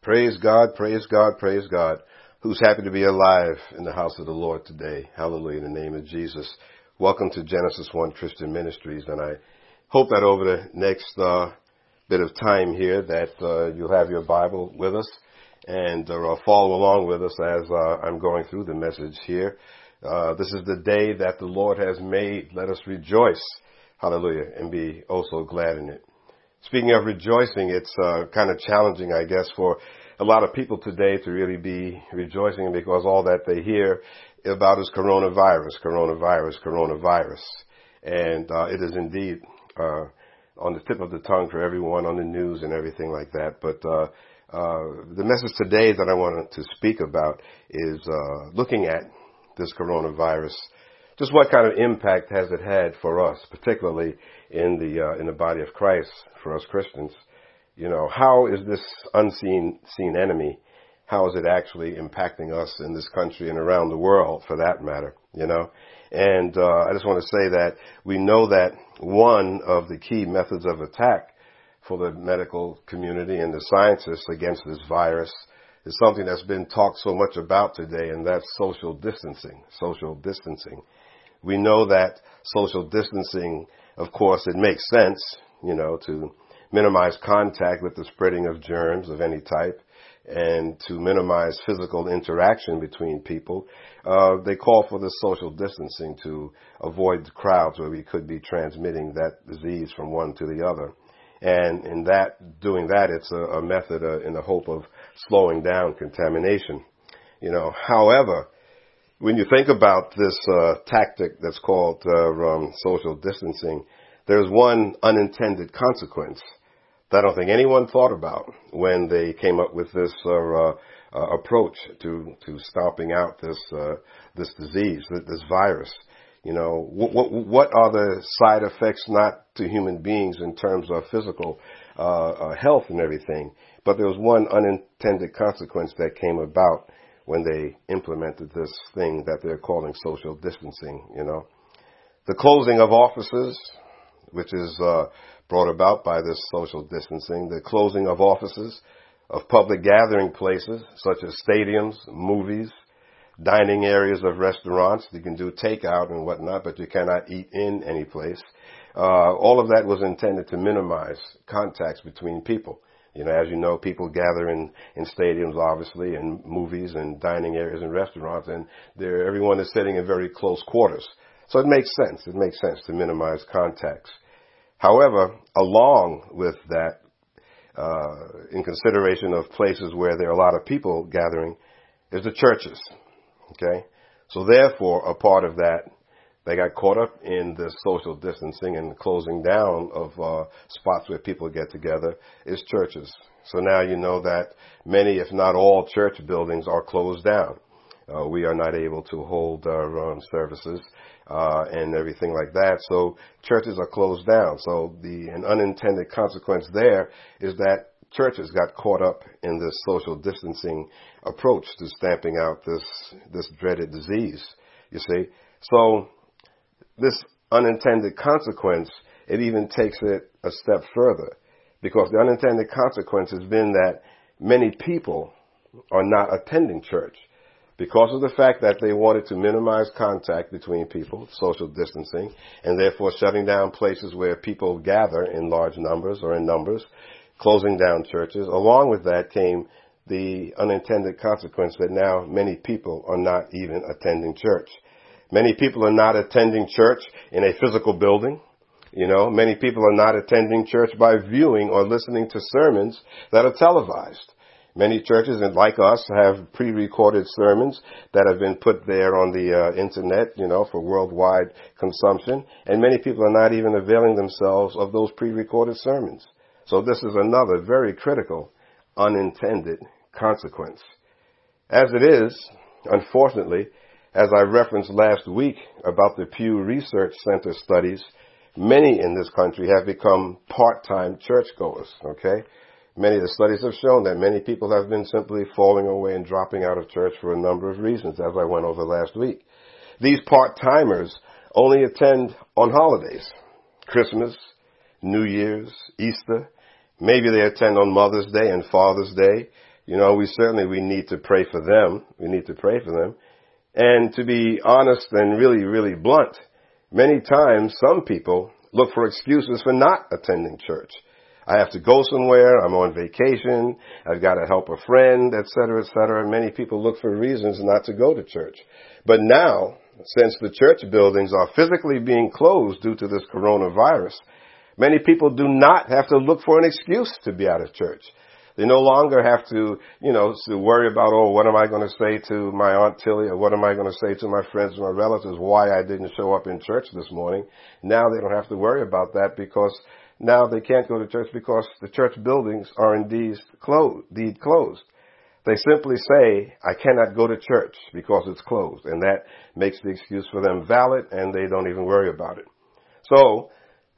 Praise God, praise God, praise God. Who's happy to be alive in the house of the Lord today? Hallelujah in the name of Jesus. Welcome to Genesis One Christian Ministries, and I hope that over the next uh, bit of time here that uh, you'll have your Bible with us and uh, follow along with us as uh, I'm going through the message here. Uh, this is the day that the Lord has made. Let us rejoice, hallelujah, and be also glad in it. Speaking of rejoicing, it's uh, kind of challenging, I guess, for a lot of people today to really be rejoicing because all that they hear about is coronavirus, coronavirus, coronavirus. And uh, it is indeed uh, on the tip of the tongue for everyone on the news and everything like that. But uh, uh, the message today that I wanted to speak about is uh, looking at this coronavirus. Just what kind of impact has it had for us, particularly in the uh, in the body of Christ, for us Christians? You know, how is this unseen seen enemy? How is it actually impacting us in this country and around the world, for that matter? You know, and uh, I just want to say that we know that one of the key methods of attack for the medical community and the scientists against this virus is something that's been talked so much about today, and that's social distancing. Social distancing. We know that social distancing, of course, it makes sense, you know, to minimize contact with the spreading of germs of any type and to minimize physical interaction between people. Uh, they call for the social distancing to avoid crowds where we could be transmitting that disease from one to the other. And in that, doing that, it's a, a method uh, in the hope of slowing down contamination. You know, however, when you think about this uh, tactic that's called uh, um, social distancing, there's one unintended consequence that I don't think anyone thought about when they came up with this uh, uh, approach to to stomping out this uh, this disease, this virus. You know, what, what, are the side effects not to human beings in terms of physical uh, uh, health and everything? But there was one unintended consequence that came about when they implemented this thing that they're calling social distancing. You know, the closing of offices, which is uh, brought about by this social distancing, the closing of offices, of public gathering places such as stadiums, movies, dining areas of restaurants. You can do takeout and whatnot, but you cannot eat in any place. Uh, all of that was intended to minimize contacts between people. You know, as you know, people gather in, in stadiums, obviously, and movies and dining areas and restaurants, and they're, everyone is sitting in very close quarters. So it makes sense. It makes sense to minimize contacts. However, along with that, uh, in consideration of places where there are a lot of people gathering, is the churches. Okay? So therefore, a part of that, they got caught up in this social distancing and closing down of uh, spots where people get together is churches. So now you know that many, if not all, church buildings are closed down. Uh, we are not able to hold our um, services uh, and everything like that. So churches are closed down. So the an unintended consequence there is that churches got caught up in this social distancing approach to stamping out this this dreaded disease. You see, so this unintended consequence it even takes it a step further because the unintended consequence has been that many people are not attending church because of the fact that they wanted to minimize contact between people, social distancing, and therefore shutting down places where people gather in large numbers or in numbers, closing down churches. Along with that came the unintended consequence that now many people are not even attending church. Many people are not attending church in a physical building. You know, many people are not attending church by viewing or listening to sermons that are televised. Many churches, and like us, have pre-recorded sermons that have been put there on the uh, internet, you know, for worldwide consumption. And many people are not even availing themselves of those pre-recorded sermons. So this is another very critical unintended consequence. As it is, unfortunately, as I referenced last week about the Pew Research Center studies, many in this country have become part-time churchgoers, okay? Many of the studies have shown that many people have been simply falling away and dropping out of church for a number of reasons, as I went over last week. These part-timers only attend on holidays, Christmas, New Year's, Easter. Maybe they attend on Mother's Day and Father's Day, You know, we certainly, we need to pray for them. We need to pray for them. And to be honest and really, really blunt, many times some people look for excuses for not attending church. I have to go somewhere, I'm on vacation, I've got to help a friend, etc., etc. Many people look for reasons not to go to church. But now, since the church buildings are physically being closed due to this coronavirus, many people do not have to look for an excuse to be out of church. They no longer have to, you know, to worry about, oh, what am I going to say to my Aunt Tilly or what am I going to say to my friends and my relatives why I didn't show up in church this morning. Now they don't have to worry about that because now they can't go to church because the church buildings are indeed closed, indeed closed. They simply say, I cannot go to church because it's closed. And that makes the excuse for them valid and they don't even worry about it. So,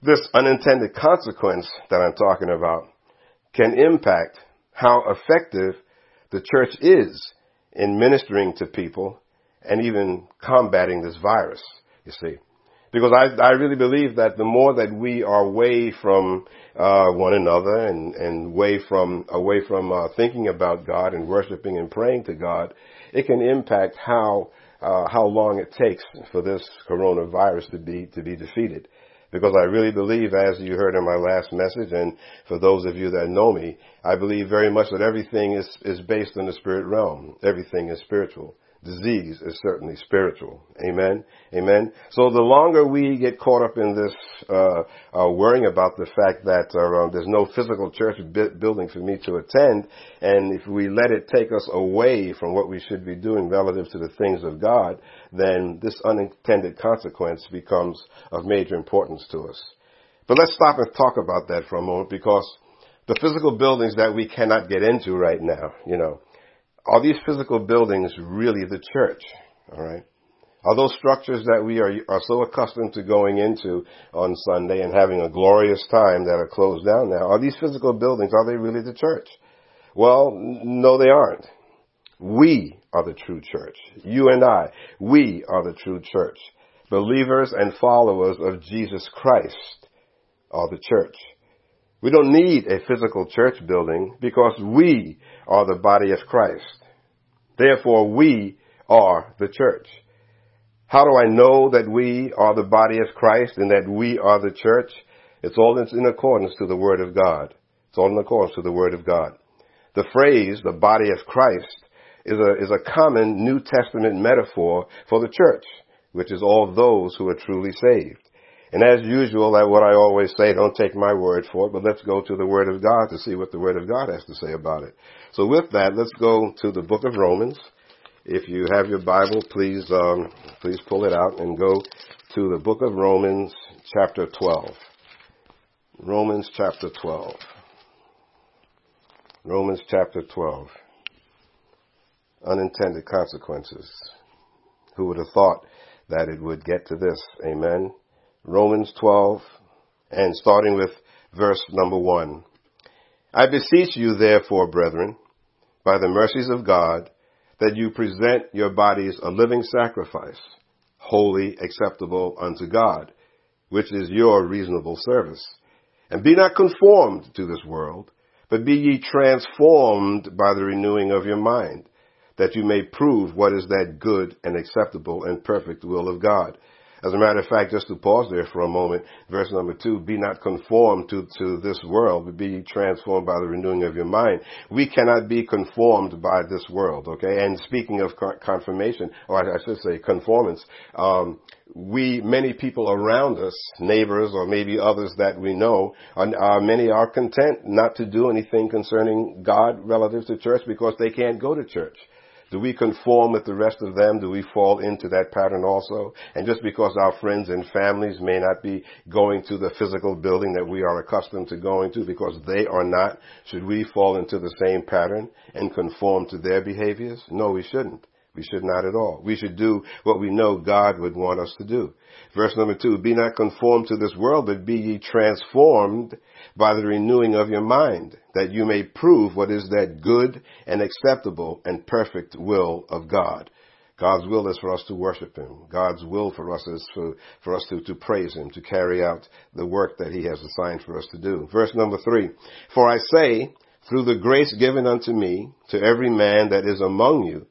this unintended consequence that I'm talking about can impact how effective the church is in ministering to people and even combating this virus, you see. Because I, I really believe that the more that we are away from uh, one another and, and away from away from uh, thinking about God and worshiping and praying to God, it can impact how uh, how long it takes for this coronavirus to be to be defeated. Because I really believe, as you heard in my last message, and for those of you that know me, I believe very much that everything is, is based in the spirit realm. Everything is spiritual disease is certainly spiritual. Amen. Amen. So the longer we get caught up in this, uh, uh, worrying about the fact that uh, there's no physical church building for me to attend, and if we let it take us away from what we should be doing relative to the things of God, then this unintended consequence becomes of major importance to us. But let's stop and talk about that for a moment because the physical buildings that we cannot get into right now, you know, are these physical buildings really the church? All right. Are those structures that we are, are so accustomed to going into on Sunday and having a glorious time that are closed down now, are these physical buildings, are they really the church? Well, no, they aren't. We are the true church. You and I, we are the true church. Believers and followers of Jesus Christ are the church. We don't need a physical church building because we are the body of Christ. Therefore, we are the church. How do I know that we are the body of Christ and that we are the church? It's all in accordance to the Word of God. It's all in accordance to the Word of God. The phrase, the body of Christ, is a, is a common New Testament metaphor for the church, which is all those who are truly saved. And as usual, what I always say, don't take my word for it, but let's go to the Word of God to see what the Word of God has to say about it. So with that, let's go to the book of Romans. If you have your Bible, please, um, please pull it out and go to the book of Romans, chapter 12. Romans chapter 12. Romans chapter 12. Unintended consequences. Who would have thought that it would get to this? Amen. Romans 12, and starting with verse number 1. I beseech you, therefore, brethren, by the mercies of God, that you present your bodies a living sacrifice, holy, acceptable unto God, which is your reasonable service. And be not conformed to this world, but be ye transformed by the renewing of your mind, that you may prove what is that good and acceptable and perfect will of God. As a matter of fact, just to pause there for a moment, verse number two, be not conformed to, to this world, but be transformed by the renewing of your mind. We cannot be conformed by this world, okay? And speaking of confirmation, or I should say conformance, um, we, many people around us, neighbors or maybe others that we know, are, uh, many are content not to do anything concerning God relative to church because they can't go to church. Do we conform with the rest of them? Do we fall into that pattern also? And just because our friends and families may not be going to the physical building that we are accustomed to going to because they are not, should we fall into the same pattern and conform to their behaviors? No, we shouldn't. We should not at all. We should do what we know God would want us to do. Verse number two, be not conformed to this world, but be ye transformed by the renewing of your mind, that you may prove what is that good and acceptable and perfect will of God. God's will is for us to worship Him. God's will for us is for, for us to, to praise Him, to carry out the work that He has assigned for us to do. Verse number three, for I say, through the grace given unto me, to every man that is among you,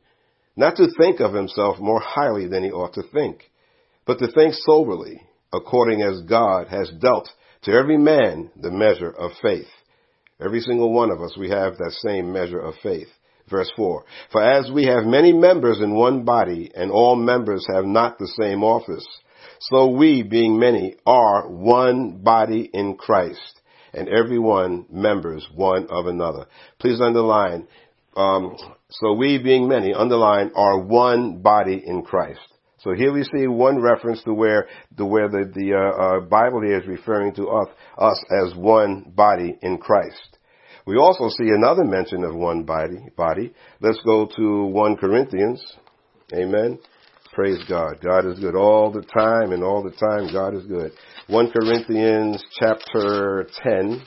not to think of himself more highly than he ought to think, but to think soberly, according as God has dealt to every man the measure of faith. Every single one of us, we have that same measure of faith. Verse 4. For as we have many members in one body, and all members have not the same office, so we, being many, are one body in Christ, and every one members one of another. Please underline, um, so we, being many, underline, are one body in Christ. So here we see one reference to where the where the, the uh, uh, Bible here is referring to us us as one body in Christ. We also see another mention of one body. Body. Let's go to one Corinthians. Amen. Praise God. God is good all the time, and all the time God is good. One Corinthians chapter ten.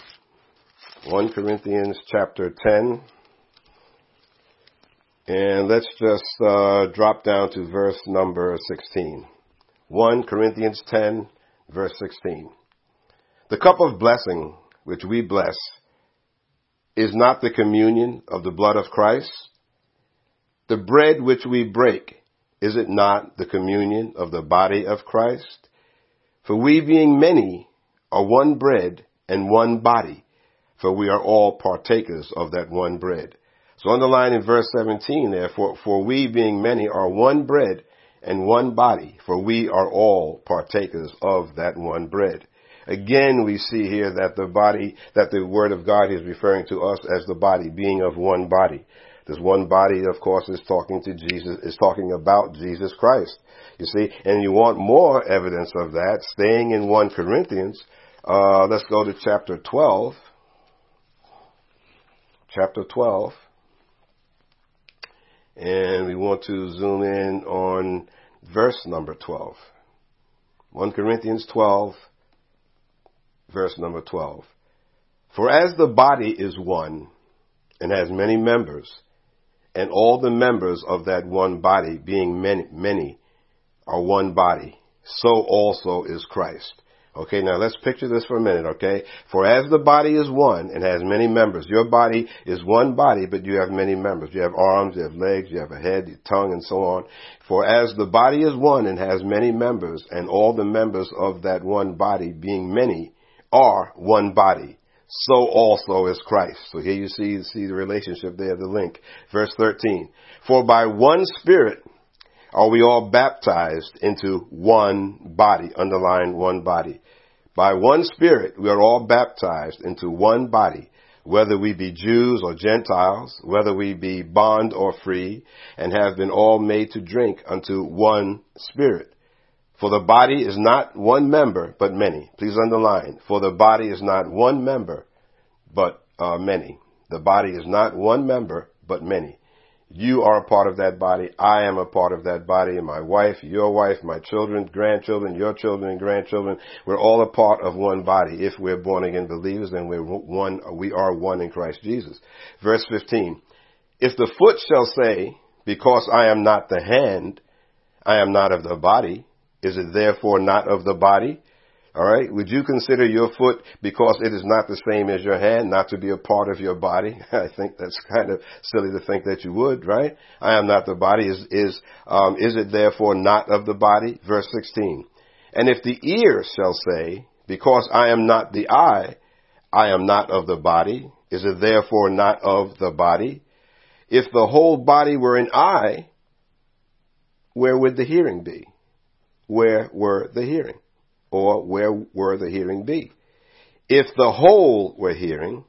One Corinthians chapter ten. And let's just uh, drop down to verse number 16. 1 Corinthians 10, verse 16. The cup of blessing which we bless is not the communion of the blood of Christ. The bread which we break, is it not the communion of the body of Christ? For we being many are one bread and one body, for we are all partakers of that one bread. So underline in verse 17 there, for, for we being many are one bread and one body, for we are all partakers of that one bread. Again, we see here that the body, that the word of God is referring to us as the body, being of one body. This one body, of course, is talking to Jesus, is talking about Jesus Christ. You see, and you want more evidence of that, staying in 1 Corinthians, uh, let's go to chapter 12. Chapter 12. And we want to zoom in on verse number 12. 1 Corinthians 12, verse number 12. For as the body is one and has many members, and all the members of that one body, being many, many, are one body, so also is Christ. Okay, now let's picture this for a minute, okay? For as the body is one and has many members, your body is one body, but you have many members. You have arms, you have legs, you have a head, your tongue, and so on. For as the body is one and has many members, and all the members of that one body, being many, are one body, so also is Christ. So here you see, see the relationship there, the link. Verse 13. For by one Spirit, are we all baptized into one body? Underline one body. By one Spirit, we are all baptized into one body, whether we be Jews or Gentiles, whether we be bond or free, and have been all made to drink unto one Spirit. For the body is not one member, but many. Please underline. For the body is not one member, but uh, many. The body is not one member, but many. You are a part of that body. I am a part of that body. My wife, your wife, my children, grandchildren, your children and grandchildren. We're all a part of one body. If we're born again believers, then we're one, we are one in Christ Jesus. Verse 15. If the foot shall say, because I am not the hand, I am not of the body, is it therefore not of the body? All right. Would you consider your foot, because it is not the same as your hand, not to be a part of your body? I think that's kind of silly to think that you would, right? I am not the body. Is is um, is it therefore not of the body? Verse sixteen. And if the ear shall say, because I am not the eye, I am not of the body, is it therefore not of the body? If the whole body were an eye, where would the hearing be? Where were the hearing? Or where were the hearing be? If the whole were hearing,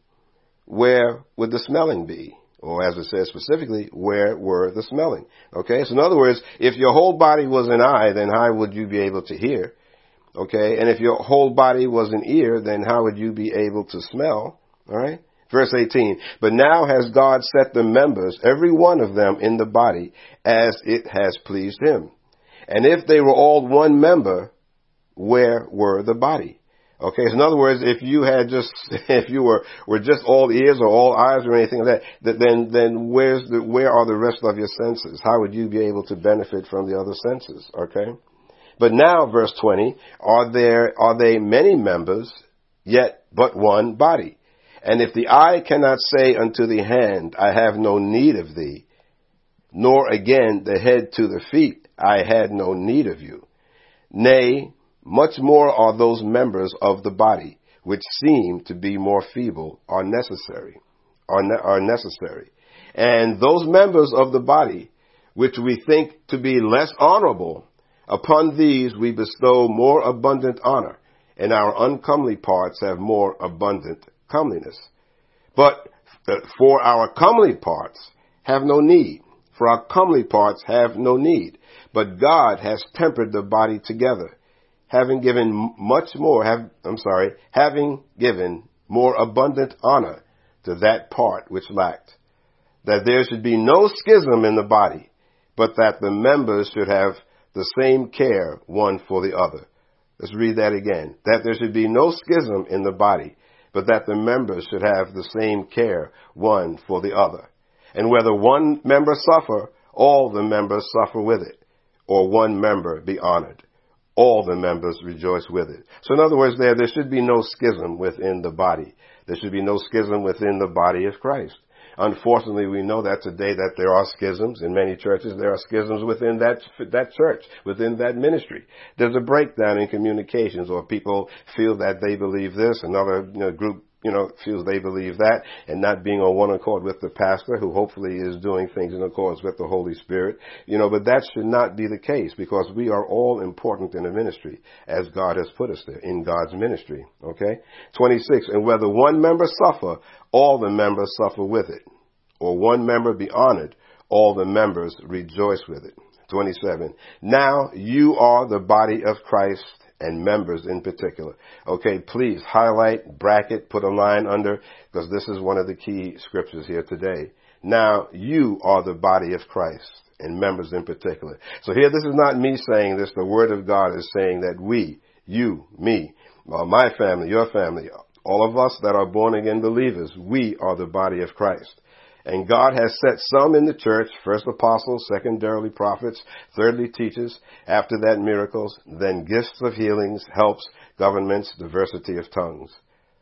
where would the smelling be? Or as it says specifically, where were the smelling? Okay, so in other words, if your whole body was an eye, then how would you be able to hear? Okay, and if your whole body was an ear, then how would you be able to smell? Alright? Verse 18, but now has God set the members, every one of them in the body, as it has pleased him. And if they were all one member, where were the body? Okay, so in other words, if you had just, if you were, were just all ears or all eyes or anything like that, then, then where's the, where are the rest of your senses? How would you be able to benefit from the other senses? Okay? But now, verse 20, are there, are they many members, yet but one body? And if the eye cannot say unto the hand, I have no need of thee, nor again the head to the feet, I had no need of you. Nay, much more are those members of the body, which seem to be more feeble, are necessary, are, ne- are necessary. And those members of the body, which we think to be less honorable, upon these we bestow more abundant honor, and our uncomely parts have more abundant comeliness. But uh, for our comely parts have no need, for our comely parts have no need. But God has tempered the body together, having given much more, have, I'm sorry, having given more abundant honor to that part which lacked, that there should be no schism in the body, but that the members should have the same care one for the other. Let's read that again. That there should be no schism in the body, but that the members should have the same care one for the other. And whether one member suffer, all the members suffer with it, or one member be honored. All the members rejoice with it. So in other words, there, there should be no schism within the body. There should be no schism within the body of Christ. Unfortunately, we know that today that there are schisms in many churches. There are schisms within that that church, within that ministry. There's a breakdown in communications, or people feel that they believe this, another you know, group you know, feels they believe that and not being on one accord with the pastor who hopefully is doing things in accordance with the Holy Spirit. You know, but that should not be the case because we are all important in the ministry as God has put us there in God's ministry. Okay? 26. And whether one member suffer, all the members suffer with it. Or one member be honored, all the members rejoice with it. 27. Now you are the body of Christ and members in particular. Okay, please highlight, bracket, put a line under, because this is one of the key scriptures here today. Now, you are the body of Christ and members in particular. So here, this is not me saying this. The Word of God is saying that we, you, me, uh, my family, your family, all of us that are born again believers, we are the body of Christ. And God has set some in the church, first apostles, secondarily prophets, thirdly teachers, after that miracles, then gifts of healings, helps, governments, diversity of tongues.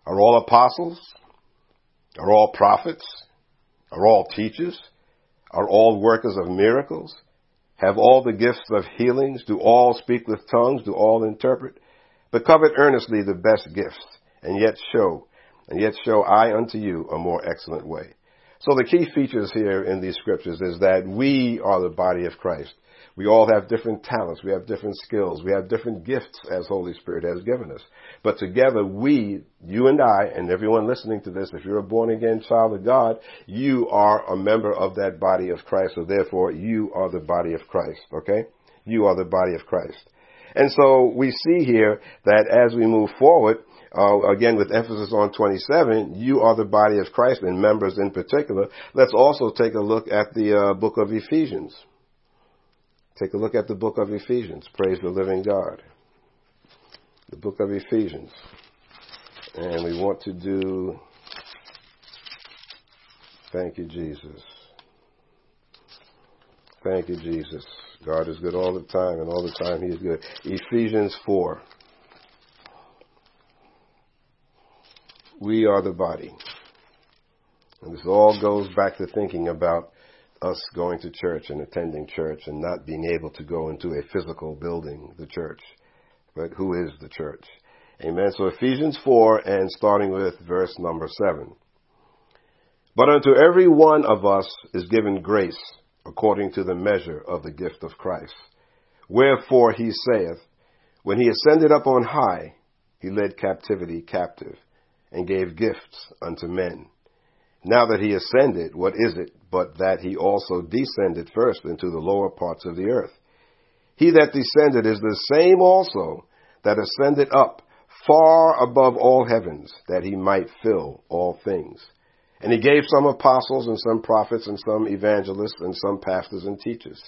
Are all apostles? Are all prophets? Are all teachers? Are all workers of miracles? Have all the gifts of healings? Do all speak with tongues? Do all interpret? But covet earnestly the best gifts, and yet show, and yet show I unto you a more excellent way. So the key features here in these scriptures is that we are the body of Christ. We all have different talents. We have different skills. We have different gifts as Holy Spirit has given us. But together we, you and I, and everyone listening to this, if you're a born again child of God, you are a member of that body of Christ. So therefore you are the body of Christ. Okay? You are the body of Christ. And so we see here that as we move forward, uh, again with emphasis on 27, you are the body of Christ and members in particular. Let's also take a look at the uh, book of Ephesians. Take a look at the book of Ephesians. Praise the living God. The book of Ephesians. And we want to do, thank you, Jesus. Thank you, Jesus. God is good all the time, and all the time He is good. Ephesians 4. We are the body. And this all goes back to thinking about us going to church and attending church and not being able to go into a physical building, the church. But who is the church? Amen. So Ephesians 4 and starting with verse number 7. But unto every one of us is given grace according to the measure of the gift of Christ. Wherefore he saith, When he ascended up on high, he led captivity captive and gave gifts unto men. Now that he ascended, what is it but that he also descended first into the lower parts of the earth? He that descended is the same also that ascended up far above all heavens, that he might fill all things. And he gave some apostles and some prophets and some evangelists and some pastors and teachers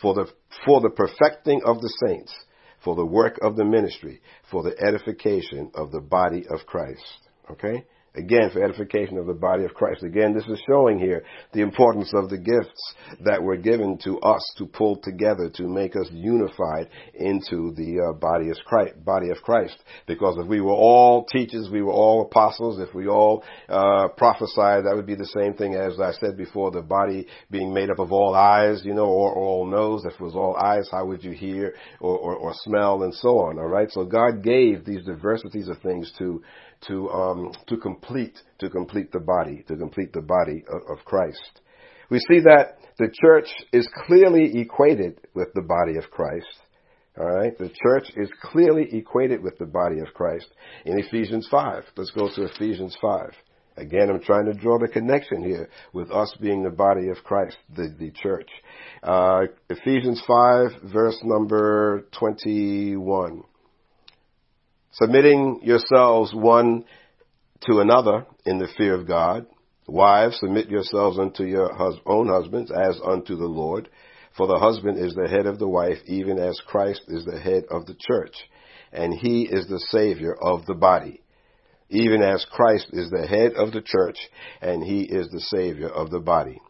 for the, for the perfecting of the saints, for the work of the ministry, for the edification of the body of Christ Okay? Again, for edification of the body of Christ. Again, this is showing here the importance of the gifts that were given to us to pull together to make us unified into the uh, body of Christ. Body of Christ. Because if we were all teachers, we were all apostles. If we all uh, prophesied, that would be the same thing as I said before, the body being made up of all eyes, you know, or, or all nose. If it was all eyes, how would you hear or, or, or smell and so on? All right. So God gave these diversities of things to to um, to complete to complete the body to complete the body of, of Christ. We see that the church is clearly equated with the body of Christ. All right, the church is clearly equated with the body of Christ in Ephesians 5. Let's go to Ephesians 5. Again, I'm trying to draw the connection here with us being the body of Christ, the, the church. Uh, Ephesians 5, verse number 21 submitting yourselves one to another in the fear of God. Wives, submit yourselves unto your hus- own husbands as unto the Lord. For the husband is the head of the wife, even as Christ is the head of the church, and he is the Savior of the body. Even as Christ is the head of the church, and he is the Savior of the body.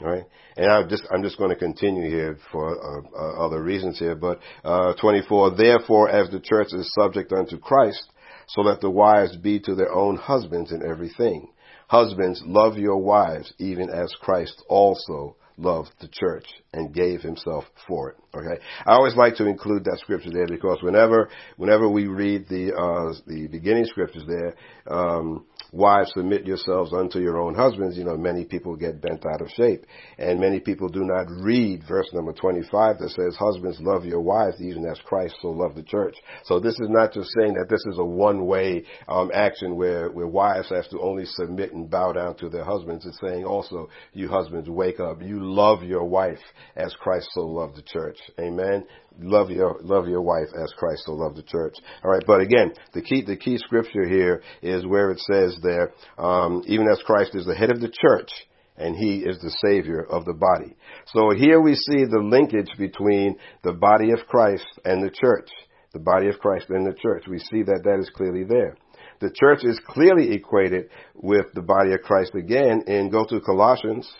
Right, and I'm just I'm just going to continue here for uh, uh, other reasons here, but uh, 24. Therefore, as the church is subject unto Christ, so let the wives be to their own husbands in everything. Husbands, love your wives, even as Christ also loved the church and gave himself for it. Okay, I always like to include that scripture there because whenever whenever we read the uh, the beginning scriptures there, um, wives submit yourselves unto your own husbands. You know, many people get bent out of shape, and many people do not read verse number twenty five that says, "Husbands, love your wives, even as Christ so loved the church." So this is not just saying that this is a one way um, action where where wives have to only submit and bow down to their husbands. It's saying also, you husbands, wake up. You love your wife as Christ so loved the church. Amen. Love your love your wife as Christ so loved the church. All right, but again, the key the key scripture here is where it says there, um, even as Christ is the head of the church, and he is the savior of the body. So here we see the linkage between the body of Christ and the church. The body of Christ and the church. We see that that is clearly there. The church is clearly equated with the body of Christ again and go to Colossians,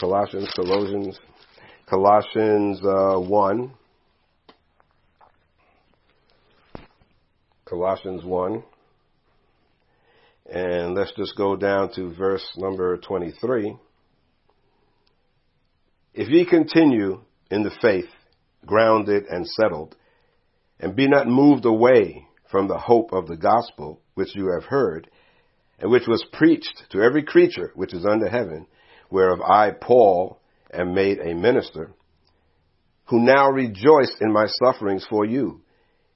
Colossians, Colossians, Colossians uh, 1. Colossians 1. And let's just go down to verse number 23. If ye continue in the faith, grounded and settled, and be not moved away from the hope of the gospel which you have heard, and which was preached to every creature which is under heaven, whereof I, Paul, am made a minister, who now rejoice in my sufferings for you,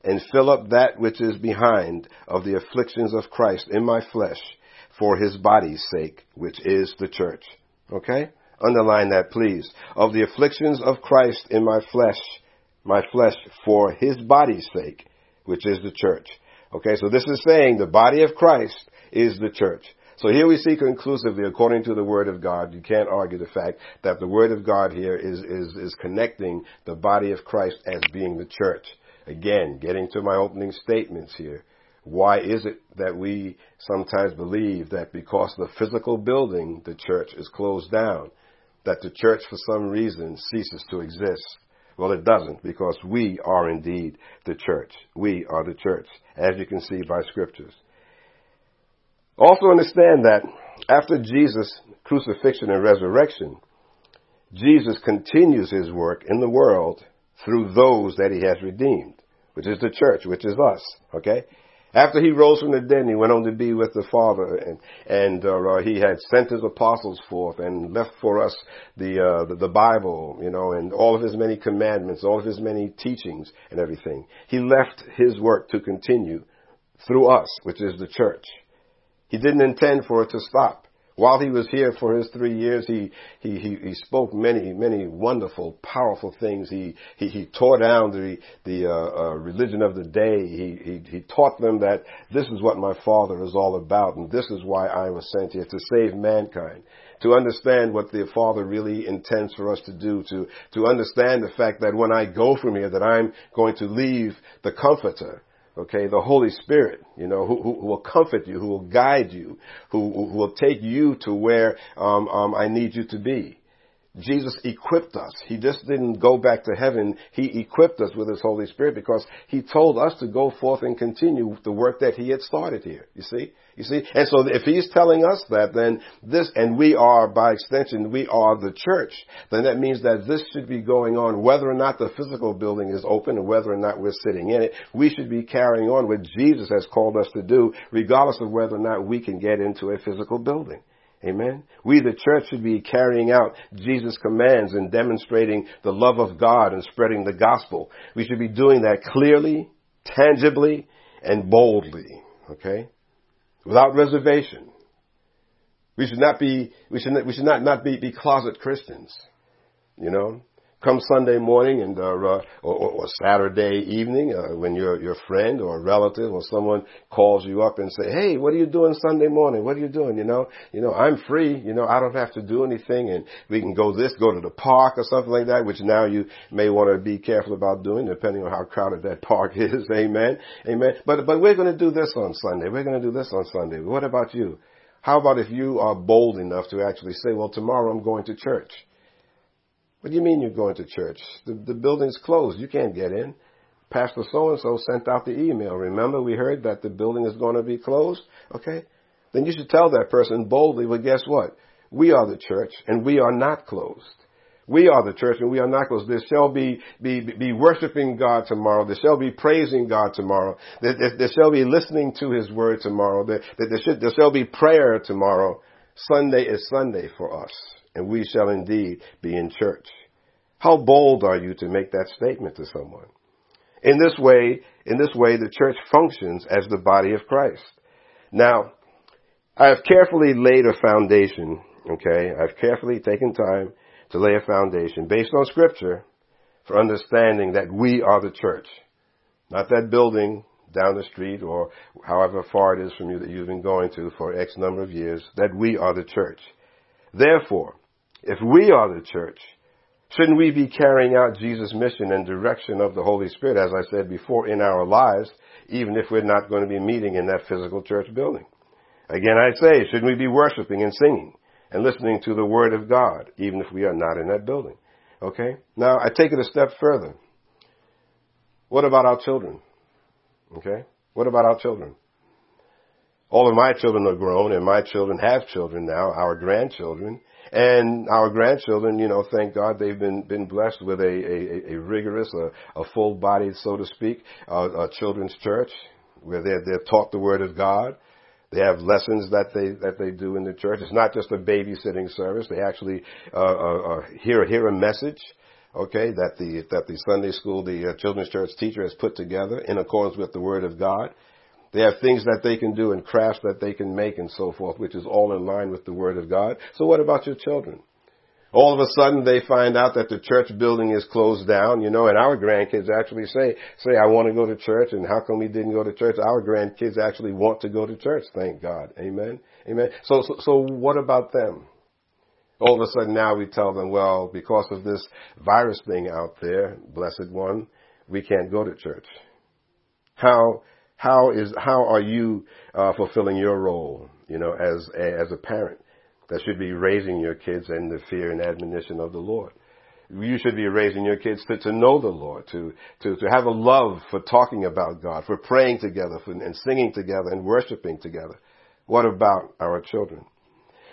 and fill up that which is behind of the afflictions of Christ in my flesh for his body's sake, which is the church. Okay? Underline that, please. Of the afflictions of Christ in my flesh, my flesh for his body's sake, which is the church. Okay, so this is saying the body of Christ is the church. So here we see conclusively, according to the Word of God, you can't argue the fact that the Word of God here is, is, is connecting the body of Christ as being the church. Again, getting to my opening statements here. Why is it that we sometimes believe that because the physical building, the church, is closed down, that the church for some reason ceases to exist? Well, it doesn't because we are indeed the church. We are the church, as you can see by scriptures. Also understand that after Jesus' crucifixion and resurrection, Jesus continues his work in the world through those that he has redeemed, which is the church, which is us, okay? After he rose from the dead, he went on to be with the Father, and and uh, he had sent his apostles forth and left for us the, uh, the the Bible, you know, and all of his many commandments, all of his many teachings, and everything. He left his work to continue through us, which is the church. He didn't intend for it to stop. While he was here for his three years, he, he, he, he spoke many, many wonderful, powerful things. He, he, he tore down the, the uh, uh, religion of the day. He, he, he taught them that this is what my Father is all about, and this is why I was sent here, to save mankind to understand what the Father really intends for us to do, to, to understand the fact that when I go from here, that I'm going to leave the Comforter, Okay, the Holy Spirit, you know, who, who, who will comfort you, who will guide you, who, who will take you to where um, um, I need you to be. Jesus equipped us. He just didn't go back to heaven. He equipped us with His Holy Spirit because He told us to go forth and continue the work that He had started here. You see? You see? And so if He's telling us that, then this, and we are, by extension, we are the church, then that means that this should be going on whether or not the physical building is open and whether or not we're sitting in it. We should be carrying on what Jesus has called us to do, regardless of whether or not we can get into a physical building. Amen. We, the church, should be carrying out Jesus' commands and demonstrating the love of God and spreading the gospel. We should be doing that clearly, tangibly, and boldly. Okay? Without reservation. We should not be, we should not, we should not, not be, be closet Christians. You know? Come Sunday morning and uh, or, or Saturday evening uh, when your your friend or relative or someone calls you up and say, "Hey, what are you doing Sunday morning? What are you doing? You know, you know, I'm free. You know, I don't have to do anything, and we can go this, go to the park or something like that. Which now you may want to be careful about doing, depending on how crowded that park is. Amen, amen. But but we're going to do this on Sunday. We're going to do this on Sunday. What about you? How about if you are bold enough to actually say, "Well, tomorrow I'm going to church." What do you mean you're going to church? The, the building's closed. You can't get in. Pastor so and so sent out the email. Remember, we heard that the building is going to be closed? Okay? Then you should tell that person boldly, well, guess what? We are the church and we are not closed. We are the church and we are not closed. There shall be, be, be worshiping God tomorrow. There shall be praising God tomorrow. There, there, there shall be listening to His word tomorrow. There, there, should, there shall be prayer tomorrow. Sunday is Sunday for us and we shall indeed be in church. How bold are you to make that statement to someone? In this way, in this way, the church functions as the body of Christ. Now, I have carefully laid a foundation, okay? I've carefully taken time to lay a foundation based on scripture for understanding that we are the church. Not that building down the street or however far it is from you that you've been going to for X number of years, that we are the church. Therefore, if we are the church, shouldn't we be carrying out Jesus' mission and direction of the Holy Spirit, as I said before, in our lives, even if we're not going to be meeting in that physical church building? Again, I say, shouldn't we be worshiping and singing and listening to the Word of God, even if we are not in that building? Okay? Now, I take it a step further. What about our children? Okay? What about our children? All of my children are grown and my children have children now, our grandchildren, and our grandchildren, you know, thank God they've been, been blessed with a, a, a rigorous, a, a full bodied, so to speak, uh, a children's church where they're, they're taught the Word of God. They have lessons that they that they do in the church. It's not just a babysitting service. They actually uh, uh, uh hear hear a message, okay, that the that the Sunday school, the uh, children's church teacher has put together in accordance with the Word of God. They have things that they can do and crafts that they can make and so forth, which is all in line with the Word of God. So what about your children? All of a sudden they find out that the church building is closed down, you know, and our grandkids actually say, say, I want to go to church and how come we didn't go to church? Our grandkids actually want to go to church, thank God. Amen. Amen. So, so, so what about them? All of a sudden now we tell them, well, because of this virus thing out there, blessed one, we can't go to church. How, how is how are you uh, fulfilling your role? You know, as a, as a parent that should be raising your kids in the fear and admonition of the Lord. You should be raising your kids to, to know the Lord, to, to, to have a love for talking about God, for praying together, for, and singing together, and worshiping together. What about our children?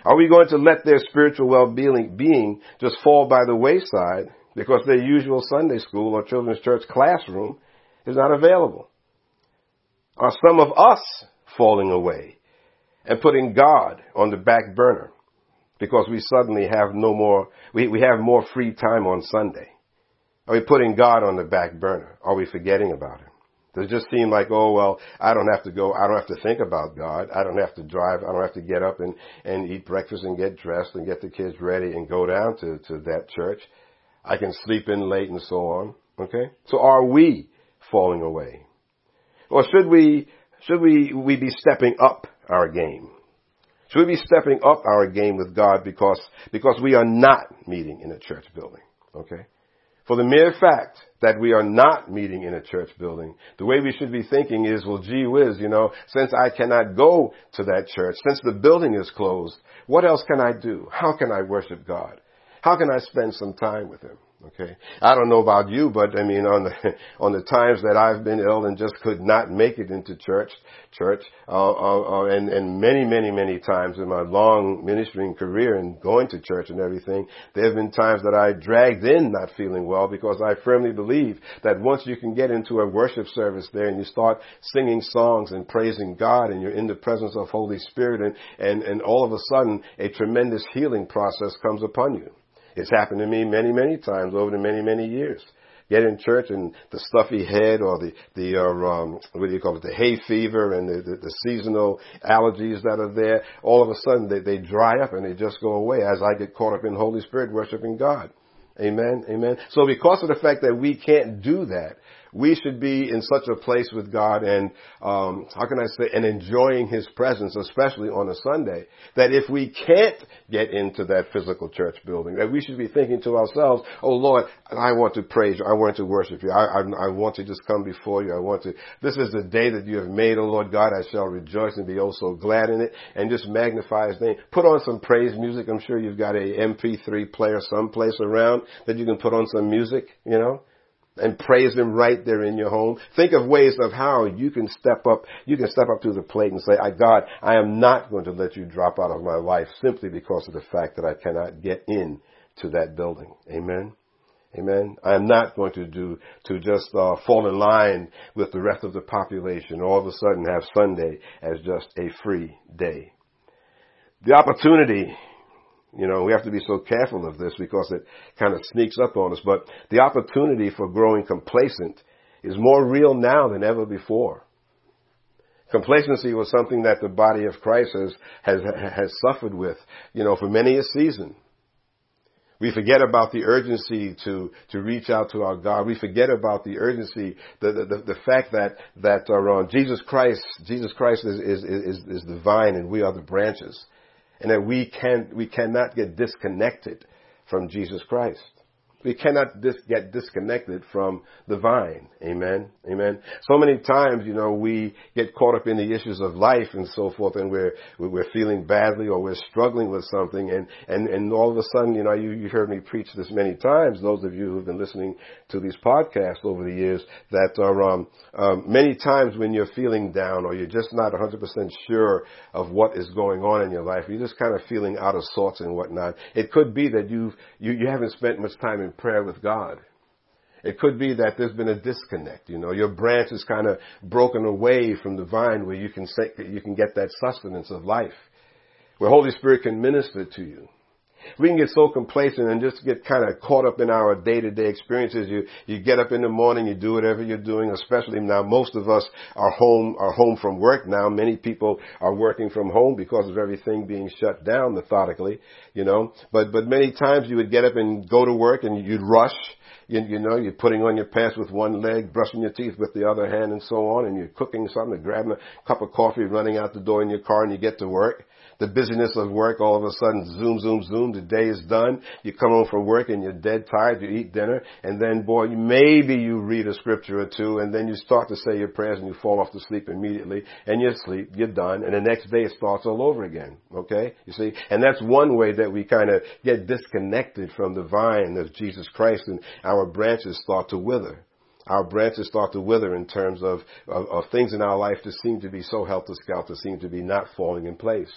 Are we going to let their spiritual well-being being just fall by the wayside because their usual Sunday school or children's church classroom is not available? Are some of us falling away and putting God on the back burner because we suddenly have no more, we, we have more free time on Sunday? Are we putting God on the back burner? Are we forgetting about Him? Does it just seem like, oh, well, I don't have to go, I don't have to think about God. I don't have to drive, I don't have to get up and, and eat breakfast and get dressed and get the kids ready and go down to, to that church. I can sleep in late and so on. Okay? So are we falling away? Or should we, should we, we be stepping up our game? Should we be stepping up our game with God because, because we are not meeting in a church building? Okay? For the mere fact that we are not meeting in a church building, the way we should be thinking is, well, gee whiz, you know, since I cannot go to that church, since the building is closed, what else can I do? How can I worship God? How can I spend some time with Him? Okay. I don't know about you, but I mean, on the, on the times that I've been ill and just could not make it into church, church, uh, uh, uh, and, and many, many, many times in my long ministering career and going to church and everything, there have been times that I dragged in not feeling well because I firmly believe that once you can get into a worship service there and you start singing songs and praising God and you're in the presence of Holy Spirit and, and, and all of a sudden a tremendous healing process comes upon you. It's happened to me many, many times over the many, many years. Get in church and the stuffy head or the, the, uh, um, what do you call it, the hay fever and the, the, the seasonal allergies that are there, all of a sudden they, they dry up and they just go away as I get caught up in Holy Spirit worshiping God. Amen. Amen. So because of the fact that we can't do that, we should be in such a place with God and um, how can I say and enjoying His presence, especially on a Sunday, that if we can't get into that physical church building, that we should be thinking to ourselves, "Oh Lord, I want to praise you. I want to worship you. I, I, I want to just come before you. I want to. This is the day that you have made, oh Lord God. I shall rejoice and be oh so glad in it, and just magnify His name. Put on some praise music. I'm sure you've got a MP3 player someplace around that you can put on some music. You know." And praise him right there in your home. Think of ways of how you can step up, you can step up to the plate and say, I, God, I am not going to let you drop out of my life simply because of the fact that I cannot get in to that building. Amen. Amen. I am not going to do to just uh, fall in line with the rest of the population. All of a sudden, have Sunday as just a free day. The opportunity you know, we have to be so careful of this because it kind of sneaks up on us. But the opportunity for growing complacent is more real now than ever before. Complacency was something that the body of Christ has, has, has suffered with, you know, for many a season. We forget about the urgency to, to reach out to our God. We forget about the urgency, the, the, the, fact that, that uh, Jesus Christ, Jesus Christ is, is, is, is the vine and we are the branches and that we can we cannot get disconnected from Jesus Christ. We cannot dis- get disconnected from the vine. Amen. Amen. So many times, you know, we get caught up in the issues of life and so forth and we're, we're feeling badly or we're struggling with something and, and, and all of a sudden, you know, you, you heard me preach this many times, those of you who've been listening to these podcasts over the years, that are, um, um, many times when you're feeling down or you're just not 100% sure of what is going on in your life, you're just kind of feeling out of sorts and whatnot. It could be that you've, you, you haven't spent much time in prayer with God. It could be that there's been a disconnect. You know, your branch is kind of broken away from the vine where you can you can get that sustenance of life, where Holy Spirit can minister to you. We can get so complacent and just get kind of caught up in our day-to-day experiences. You you get up in the morning, you do whatever you're doing. Especially now, most of us are home are home from work now. Many people are working from home because of everything being shut down methodically. You know, but but many times you would get up and go to work and you'd rush you, you know, you're putting on your pants with one leg, brushing your teeth with the other hand and so on, and you're cooking something, grabbing a cup of coffee, running out the door in your car and you get to work the busyness of work, all of a sudden, zoom, zoom, zoom, the day is done. You come home from work and you're dead tired, you eat dinner, and then boy, maybe you read a scripture or two, and then you start to say your prayers and you fall off to sleep immediately, and you sleep, you're done, and the next day it starts all over again. Okay? You see? And that's one way that we kind of get disconnected from the vine of Jesus Christ and our branches start to wither our branches start to wither in terms of, of, of, things in our life that seem to be so helter-skelter, seem to be not falling in place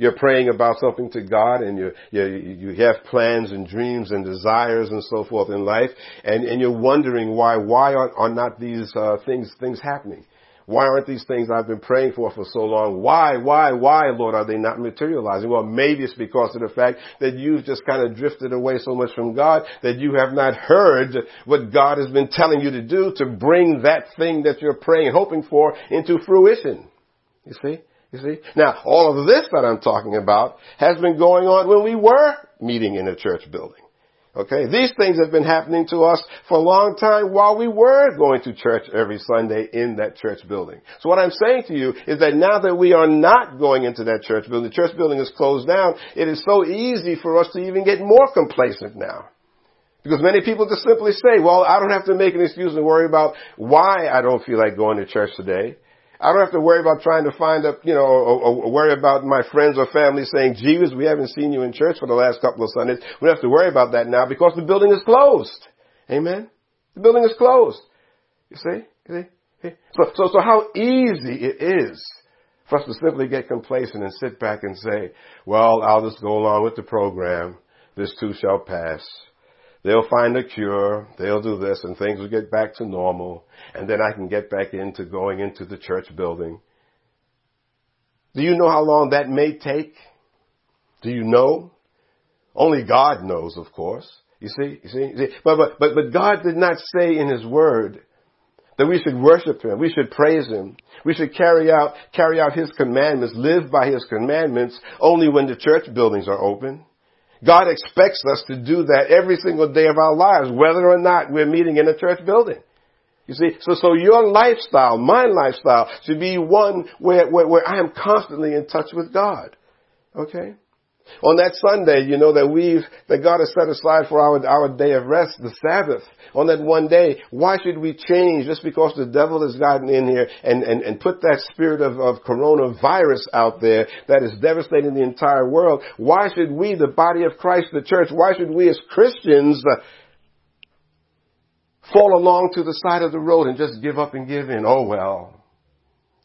you're praying about something to God and you, you, you have plans and dreams and desires and so forth in life and, and you're wondering why, why are, are not these, uh, things, things happening? Why aren't these things I've been praying for for so long? Why, why, why, Lord, are they not materializing? Well, maybe it's because of the fact that you've just kind of drifted away so much from God that you have not heard what God has been telling you to do to bring that thing that you're praying, hoping for into fruition. You see? You see? Now, all of this that I'm talking about has been going on when we were meeting in a church building. Okay? These things have been happening to us for a long time while we were going to church every Sunday in that church building. So what I'm saying to you is that now that we are not going into that church building, the church building is closed down, it is so easy for us to even get more complacent now. Because many people just simply say, well, I don't have to make an excuse and worry about why I don't feel like going to church today. I don't have to worry about trying to find a, you know, or, or worry about my friends or family saying, Jesus, we haven't seen you in church for the last couple of Sundays. We don't have to worry about that now because the building is closed. Amen? The building is closed. You see? You see? So, so, so how easy it is for us to simply get complacent and sit back and say, well, I'll just go along with the program. This too shall pass. They'll find a cure. They'll do this and things will get back to normal. And then I can get back into going into the church building. Do you know how long that may take? Do you know? Only God knows, of course. You see, you see, you see? But, but, but, but God did not say in His Word that we should worship Him. We should praise Him. We should carry out, carry out His commandments, live by His commandments only when the church buildings are open. God expects us to do that every single day of our lives, whether or not we're meeting in a church building. You see, so, so your lifestyle, my lifestyle, should be one where, where, where I am constantly in touch with God. Okay? On that Sunday, you know, that we've, that God has set aside for our, our day of rest, the Sabbath. On that one day, why should we change just because the devil has gotten in here and, and, and put that spirit of, of coronavirus out there that is devastating the entire world? Why should we, the body of Christ, the church, why should we as Christians uh, fall along to the side of the road and just give up and give in? Oh well,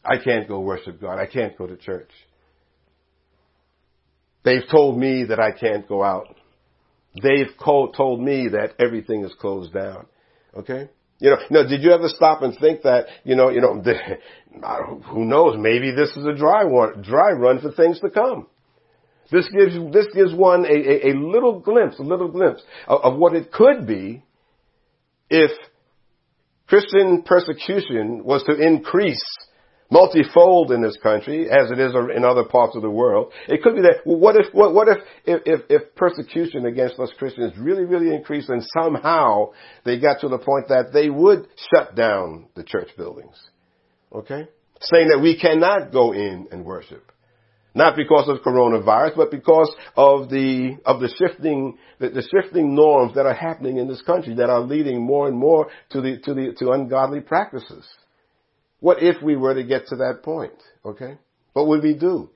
I can't go worship God. I can't go to church. They've told me that I can't go out. They've told me that everything is closed down. Okay? You know, now, did you ever stop and think that, you know, you know, who knows, maybe this is a dry one, dry run for things to come. This gives, this gives one a, a, a little glimpse, a little glimpse of, of what it could be if Christian persecution was to increase multifold in this country as it is in other parts of the world. It could be that, what if, what, what if, if, if, persecution against us Christians really, really increased and somehow they got to the point that they would shut down the church buildings? Okay? Saying that we cannot go in and worship. Not because of coronavirus, but because of the, of the shifting, the, the shifting norms that are happening in this country that are leading more and more to the, to the, to ungodly practices. What if we were to get to that point? Okay? What would we do?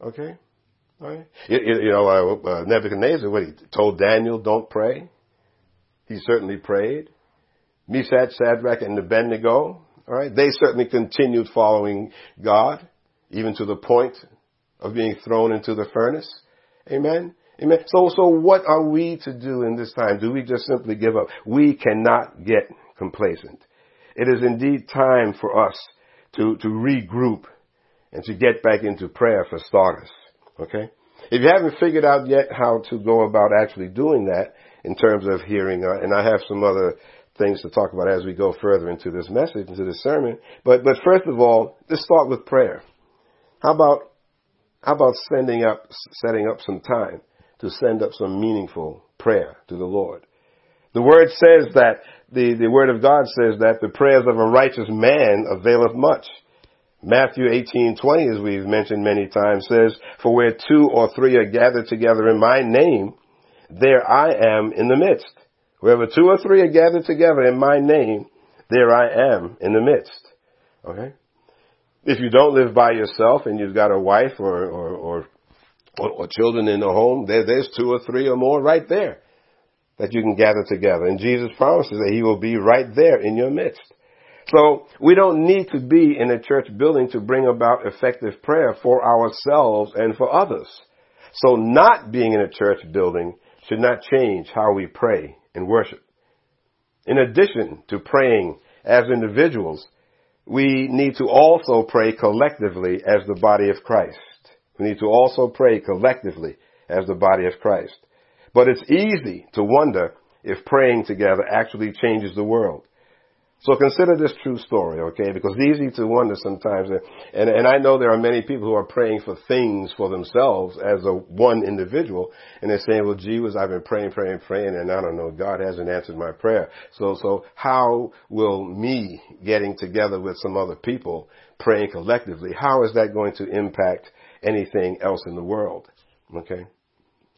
Okay? Right? You, you know, uh, uh, Nebuchadnezzar, what he told Daniel, don't pray. He certainly prayed. Meshach, Shadrach, and Abednego, all right, they certainly continued following God, even to the point of being thrown into the furnace. Amen. Amen. So, so what are we to do in this time? Do we just simply give up? We cannot get complacent. It is indeed time for us to, to regroup and to get back into prayer for starters. Okay? If you haven't figured out yet how to go about actually doing that in terms of hearing, uh, and I have some other things to talk about as we go further into this message, into this sermon, but, but first of all, let's start with prayer. How about, how about sending up, setting up some time to send up some meaningful prayer to the Lord? The word says that, the, the word of God says that the prayers of a righteous man availeth much. Matthew 18:20 as we've mentioned many times says, "For where two or three are gathered together in my name, there I am in the midst." Wherever two or three are gathered together in my name, there I am in the midst. Okay? If you don't live by yourself and you've got a wife or, or, or, or children in the home, there, there's two or three or more right there that you can gather together. And Jesus promises that He will be right there in your midst. So we don't need to be in a church building to bring about effective prayer for ourselves and for others. So not being in a church building should not change how we pray and worship. In addition to praying as individuals, we need to also pray collectively as the body of Christ. We need to also pray collectively as the body of Christ. But it's easy to wonder if praying together actually changes the world. So consider this true story, okay? Because it's easy to wonder sometimes. And, and I know there are many people who are praying for things for themselves as a one individual. And they're saying, well, gee whiz, I've been praying, praying, praying, and I don't know, God hasn't answered my prayer. So, so how will me getting together with some other people praying collectively, how is that going to impact anything else in the world? Okay?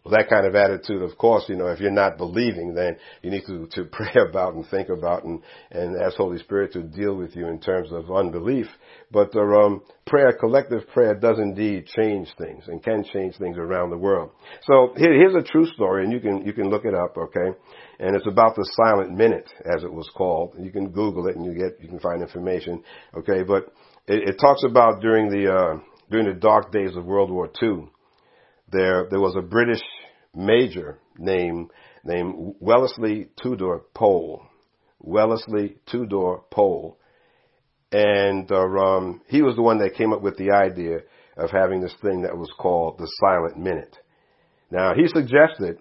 That kind of attitude, of course, you know, if you're not believing, then you need to, to pray about and think about and, and ask Holy Spirit to deal with you in terms of unbelief. But the um, prayer, collective prayer, does indeed change things and can change things around the world. So here, here's a true story, and you can you can look it up, okay? And it's about the silent minute, as it was called. You can Google it, and you get you can find information, okay? But it, it talks about during the uh, during the dark days of World War II there there was a British major named named Wellesley Tudor Pole. Wellesley Tudor Pole. And uh, um, he was the one that came up with the idea of having this thing that was called the silent minute. Now, he suggested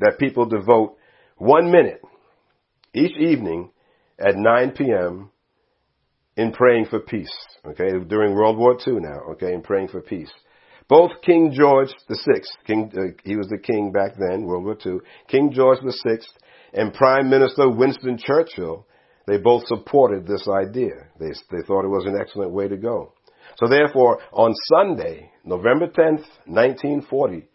that people devote one minute each evening at 9 p.m. in praying for peace. Okay, during World War II now. Okay, in praying for peace. Both King George VI, King, uh, he was the king back then, World War II, King George VI, and Prime Minister Winston Churchill, they both supported this idea. They, they thought it was an excellent way to go. So therefore, on Sunday, November 10th, 1940,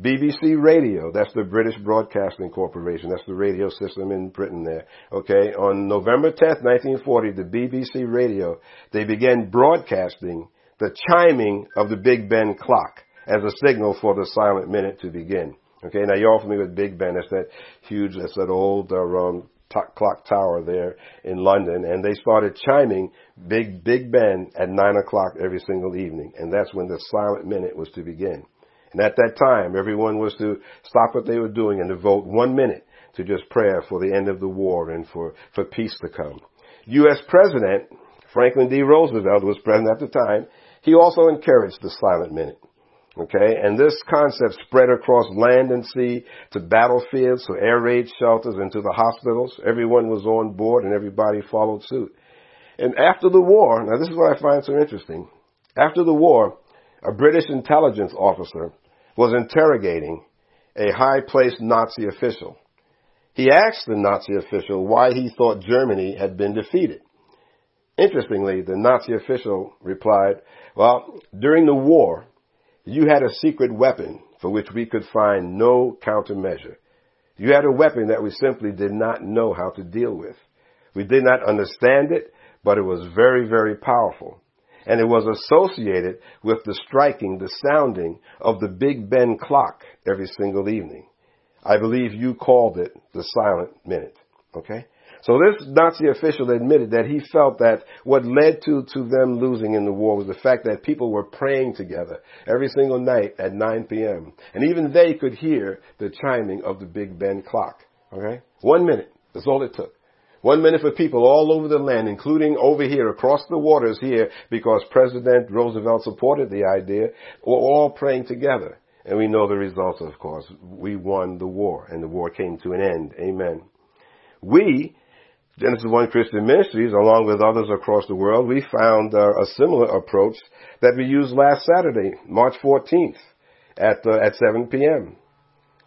BBC Radio, that's the British Broadcasting Corporation, that's the radio system in Britain there, okay, on November 10th, 1940, the BBC Radio, they began broadcasting the chiming of the Big Ben clock as a signal for the silent minute to begin. Okay, now you're all familiar with Big Ben. It's that huge, that's that old um, t- clock tower there in London, and they started chiming Big Big Ben at nine o'clock every single evening, and that's when the silent minute was to begin. And at that time, everyone was to stop what they were doing and devote one minute to just prayer for the end of the war and for, for peace to come. U.S. President Franklin D. Roosevelt was president at the time. He also encouraged the silent minute. Okay, and this concept spread across land and sea to battlefields, to air raid shelters, and to the hospitals. Everyone was on board and everybody followed suit. And after the war, now this is what I find so interesting. After the war, a British intelligence officer was interrogating a high placed Nazi official. He asked the Nazi official why he thought Germany had been defeated. Interestingly, the Nazi official replied, well, during the war, you had a secret weapon for which we could find no countermeasure. You had a weapon that we simply did not know how to deal with. We did not understand it, but it was very, very powerful. And it was associated with the striking, the sounding of the Big Ben clock every single evening. I believe you called it the silent minute. Okay? So this Nazi official admitted that he felt that what led to, to them losing in the war was the fact that people were praying together every single night at 9 p.m. And even they could hear the chiming of the Big Ben clock. Okay? One minute. That's all it took. One minute for people all over the land, including over here, across the waters here, because President Roosevelt supported the idea, were all praying together. And we know the results, of course. We won the war, and the war came to an end. Amen. We Genesis One Christian Ministries, along with others across the world, we found uh, a similar approach that we used last Saturday, March 14th, at uh, at 7 p.m.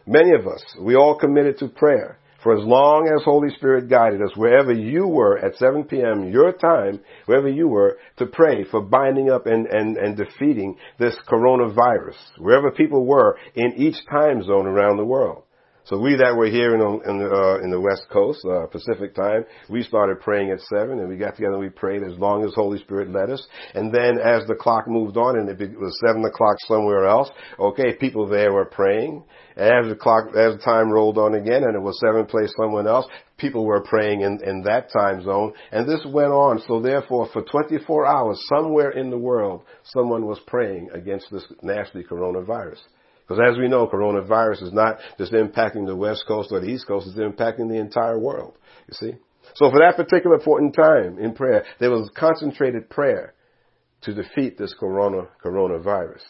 Many of us, we all committed to prayer for as long as Holy Spirit guided us, wherever you were at 7 p.m., your time, wherever you were, to pray for binding up and, and, and defeating this coronavirus, wherever people were in each time zone around the world. So we that were here in the, in the, uh, in the West Coast, uh, Pacific time, we started praying at seven and we got together and we prayed as long as Holy Spirit led us. And then as the clock moved on and it was seven o'clock somewhere else, okay, people there were praying. As the clock, as the time rolled on again and it was seven place someone else, people were praying in, in that time zone. And this went on. So therefore, for 24 hours, somewhere in the world, someone was praying against this nasty coronavirus. Because as we know, coronavirus is not just impacting the West Coast or the East Coast, it's impacting the entire world. You see? So for that particular point in time in prayer, there was concentrated prayer to defeat this corona, coronavirus.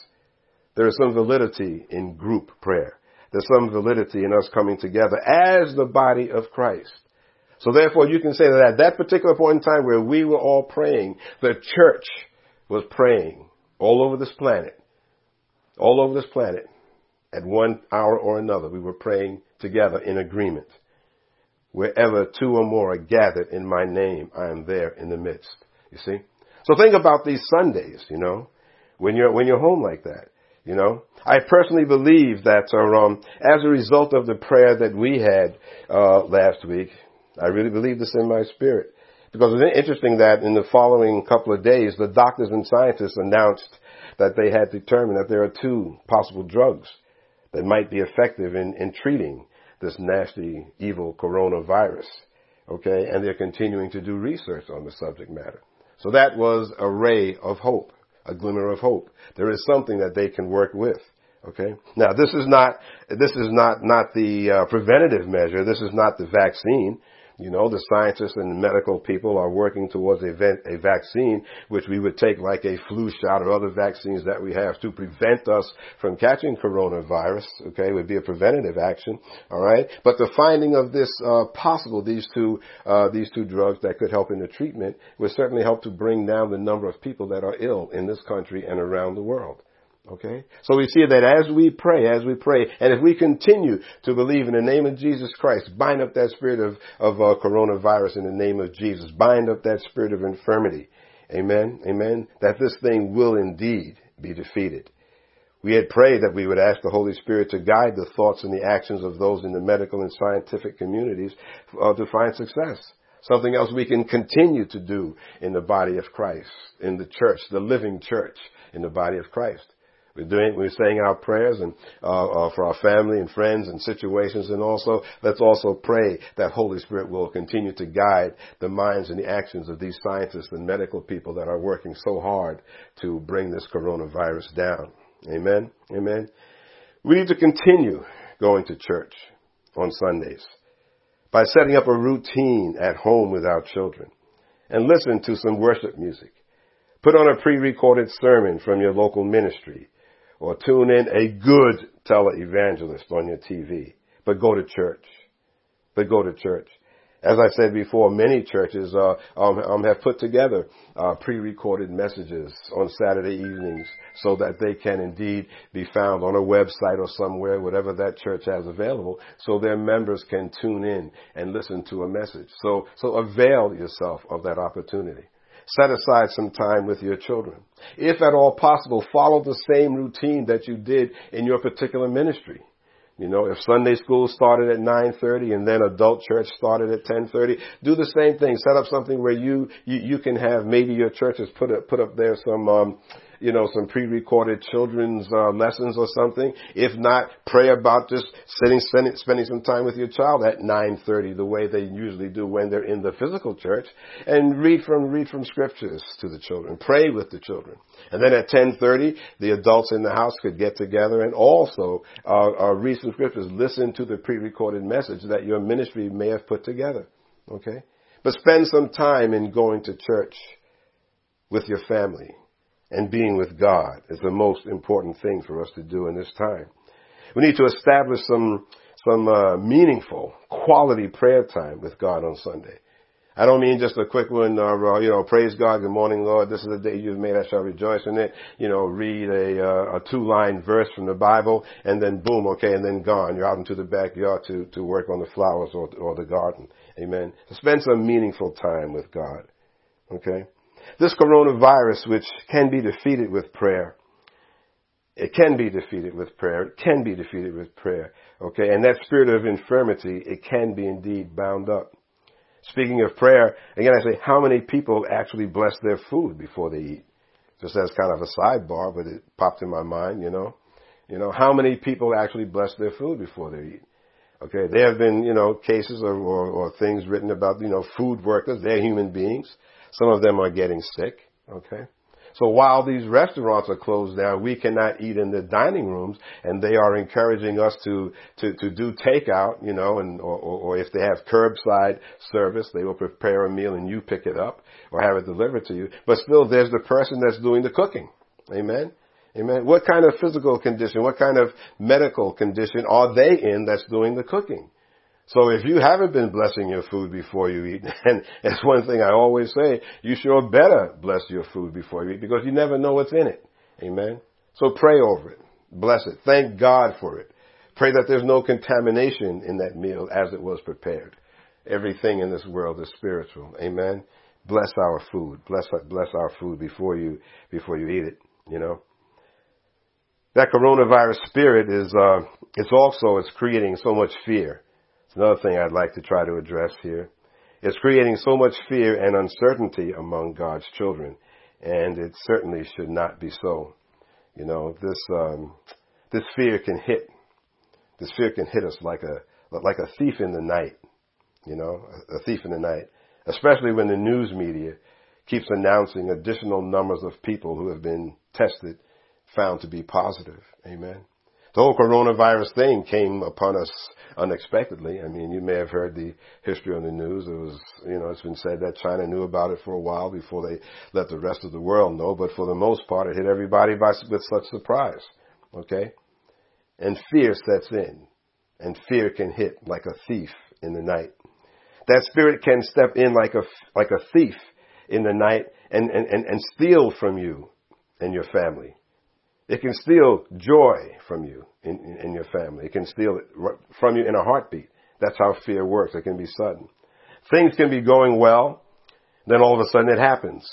There is some validity in group prayer. There's some validity in us coming together as the body of Christ. So therefore you can say that at that particular point in time where we were all praying, the church was praying all over this planet. All over this planet at one hour or another, we were praying together in agreement. Wherever two or more are gathered in my name, I am there in the midst. You see? So think about these Sundays, you know, when you're, when you're home like that. You know, I personally believe that uh, um, as a result of the prayer that we had uh, last week, I really believe this in my spirit. Because it's interesting that in the following couple of days, the doctors and scientists announced that they had determined that there are two possible drugs that might be effective in, in treating this nasty, evil coronavirus. Okay, and they're continuing to do research on the subject matter. So that was a ray of hope, a glimmer of hope. There is something that they can work with. Okay. Now this is not this is not not the uh, preventative measure. This is not the vaccine. You know, the scientists and medical people are working towards a, a vaccine, which we would take like a flu shot or other vaccines that we have to prevent us from catching coronavirus. Okay, it would be a preventative action. All right, but the finding of this uh, possible these two uh, these two drugs that could help in the treatment would certainly help to bring down the number of people that are ill in this country and around the world. Okay? So we see that as we pray, as we pray, and if we continue to believe in the name of Jesus Christ, bind up that spirit of, of uh, coronavirus in the name of Jesus, bind up that spirit of infirmity. Amen? Amen? That this thing will indeed be defeated. We had prayed that we would ask the Holy Spirit to guide the thoughts and the actions of those in the medical and scientific communities uh, to find success. Something else we can continue to do in the body of Christ, in the church, the living church in the body of Christ. We're doing, we're saying our prayers and uh, uh, for our family and friends and situations, and also let's also pray that Holy Spirit will continue to guide the minds and the actions of these scientists and medical people that are working so hard to bring this coronavirus down. Amen. Amen. We need to continue going to church on Sundays by setting up a routine at home with our children and listen to some worship music. Put on a pre-recorded sermon from your local ministry or tune in a good televangelist on your TV. But go to church. But go to church. As I said before, many churches uh, um, um, have put together uh, pre-recorded messages on Saturday evenings so that they can indeed be found on a website or somewhere, whatever that church has available, so their members can tune in and listen to a message. So, so avail yourself of that opportunity. Set aside some time with your children. If at all possible, follow the same routine that you did in your particular ministry. You know, if Sunday school started at 9:30 and then adult church started at 10:30, do the same thing. Set up something where you you, you can have maybe your churches put up put up there some um you know, some pre-recorded children's uh, lessons or something. If not, pray about just sitting, spending, some time with your child at 9:30, the way they usually do when they're in the physical church, and read from read from scriptures to the children. Pray with the children, and then at 10:30, the adults in the house could get together and also uh, uh, read some scriptures. Listen to the pre-recorded message that your ministry may have put together. Okay, but spend some time in going to church with your family and being with God is the most important thing for us to do in this time. We need to establish some some uh, meaningful, quality prayer time with God on Sunday. I don't mean just a quick one, uh, you know, praise God, good morning, Lord, this is the day you've made, I shall rejoice in it. You know, read a, uh, a two-line verse from the Bible, and then boom, okay, and then gone. You're out into the backyard to, to work on the flowers or, or the garden. Amen. Spend some meaningful time with God. Okay? This coronavirus, which can be defeated with prayer, it can be defeated with prayer. It can be defeated with prayer. Okay, and that spirit of infirmity, it can be indeed bound up. Speaking of prayer, again I say, how many people actually bless their food before they eat? Just as kind of a sidebar, but it popped in my mind, you know. You know, how many people actually bless their food before they eat? Okay, there have been, you know, cases or, or, or things written about, you know, food workers. They're human beings. Some of them are getting sick. Okay. So while these restaurants are closed down, we cannot eat in the dining rooms, and they are encouraging us to to, to do takeout, you know, and or, or, or if they have curbside service, they will prepare a meal and you pick it up or have it delivered to you. But still, there's the person that's doing the cooking. Amen. Amen. What kind of physical condition, what kind of medical condition are they in that's doing the cooking? So if you haven't been blessing your food before you eat, and that's one thing I always say, you sure better bless your food before you eat because you never know what's in it. Amen. So pray over it. Bless it. Thank God for it. Pray that there's no contamination in that meal as it was prepared. Everything in this world is spiritual. Amen. Bless our food. Bless, bless our food before you, before you eat it, you know. that coronavirus spirit is, uh, it's also, it's creating so much fear. Another thing I'd like to try to address here. It's creating so much fear and uncertainty among God's children, and it certainly should not be so. You know, this, um, this fear can hit, this fear can hit us like a, like a thief in the night. You know, a thief in the night, especially when the news media keeps announcing additional numbers of people who have been tested, found to be positive. Amen. The whole coronavirus thing came upon us unexpectedly. I mean, you may have heard the history on the news. It was, you know, it's been said that China knew about it for a while before they let the rest of the world know, but for the most part, it hit everybody by, with such surprise. Okay? And fear sets in. And fear can hit like a thief in the night. That spirit can step in like a, like a thief in the night and, and, and, and steal from you and your family. It can steal joy from you in, in, in your family. It can steal it from you in a heartbeat. That's how fear works. It can be sudden. Things can be going well, then all of a sudden it happens.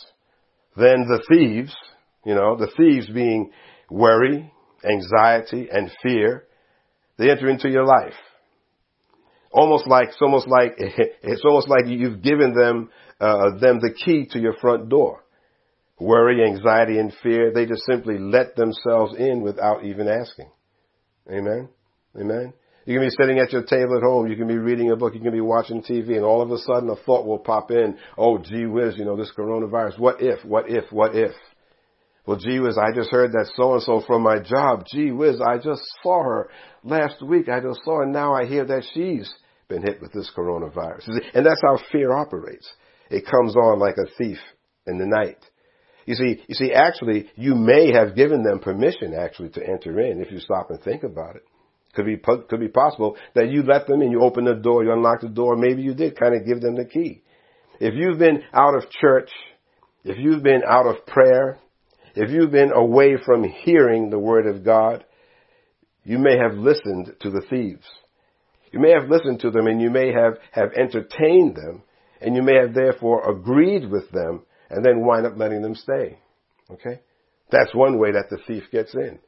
Then the thieves, you know, the thieves being worry, anxiety, and fear, they enter into your life almost like it's almost like it's almost like you've given them uh, them the key to your front door. Worry, anxiety, and fear, they just simply let themselves in without even asking. Amen. Amen. You can be sitting at your table at home. You can be reading a book. You can be watching TV and all of a sudden a thought will pop in. Oh, gee whiz, you know, this coronavirus. What if, what if, what if? Well, gee whiz, I just heard that so and so from my job. Gee whiz, I just saw her last week. I just saw her. Now I hear that she's been hit with this coronavirus. And that's how fear operates. It comes on like a thief in the night. You see, you see, actually, you may have given them permission actually to enter in if you stop and think about it. Could be, could be possible that you let them in, you open the door, you unlock the door, maybe you did kind of give them the key. If you've been out of church, if you've been out of prayer, if you've been away from hearing the word of God, you may have listened to the thieves. You may have listened to them and you may have, have entertained them and you may have therefore agreed with them and then wind up letting them stay. Okay? That's one way that the thief gets in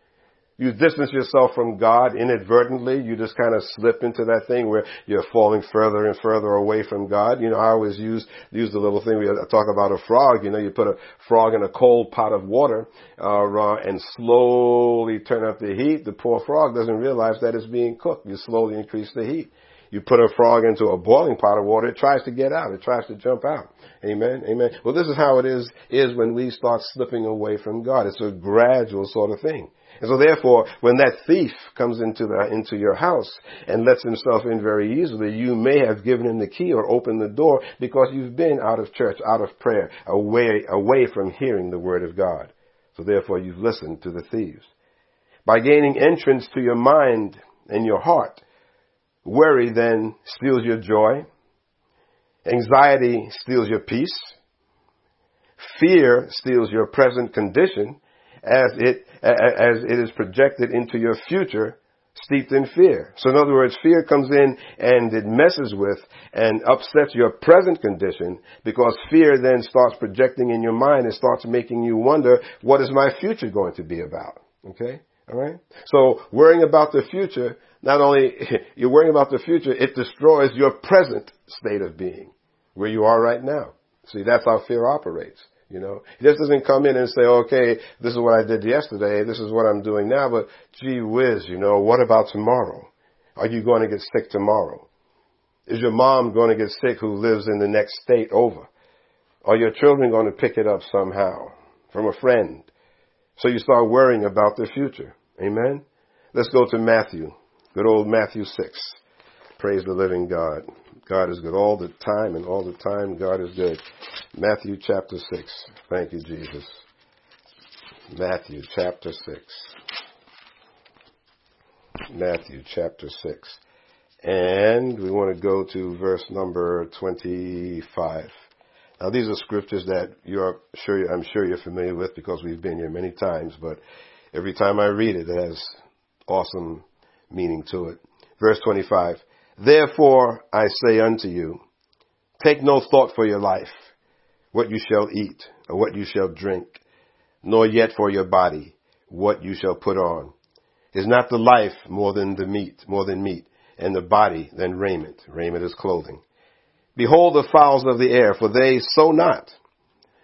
you distance yourself from God inadvertently. You just kind of slip into that thing where you're falling further and further away from God. You know, I always use, use the little thing we talk about a frog. You know, you put a frog in a cold pot of water, uh, and slowly turn up the heat. The poor frog doesn't realize that it's being cooked. You slowly increase the heat. You put a frog into a boiling pot of water, it tries to get out. It tries to jump out. Amen. Amen. Well, this is how it is, is when we start slipping away from God. It's a gradual sort of thing. And so therefore, when that thief comes into the, into your house and lets himself in very easily, you may have given him the key or opened the door because you've been out of church, out of prayer, away, away from hearing the word of God. So therefore, you've listened to the thieves. By gaining entrance to your mind and your heart, worry then steals your joy. Anxiety steals your peace. Fear steals your present condition as it, as it is projected into your future steeped in fear. So in other words, fear comes in and it messes with and upsets your present condition because fear then starts projecting in your mind and starts making you wonder, what is my future going to be about? Okay? Alright? So worrying about the future, not only you're worrying about the future, it destroys your present state of being, where you are right now. See, that's how fear operates. You know, he just doesn't come in and say, okay, this is what I did yesterday, this is what I'm doing now, but gee whiz, you know, what about tomorrow? Are you going to get sick tomorrow? Is your mom going to get sick who lives in the next state over? Are your children going to pick it up somehow from a friend? So you start worrying about the future. Amen? Let's go to Matthew. Good old Matthew 6. Praise the living God. God is good all the time, and all the time God is good. Matthew chapter 6. Thank you, Jesus. Matthew chapter 6. Matthew chapter 6. And we want to go to verse number 25. Now these are scriptures that you're sure, I'm sure you're familiar with because we've been here many times, but every time I read it, it has awesome meaning to it. Verse 25. Therefore I say unto you, take no thought for your life, what you shall eat, or what you shall drink, nor yet for your body, what you shall put on. Is not the life more than the meat, more than meat, and the body than raiment? Raiment is clothing. Behold the fowls of the air, for they sow not,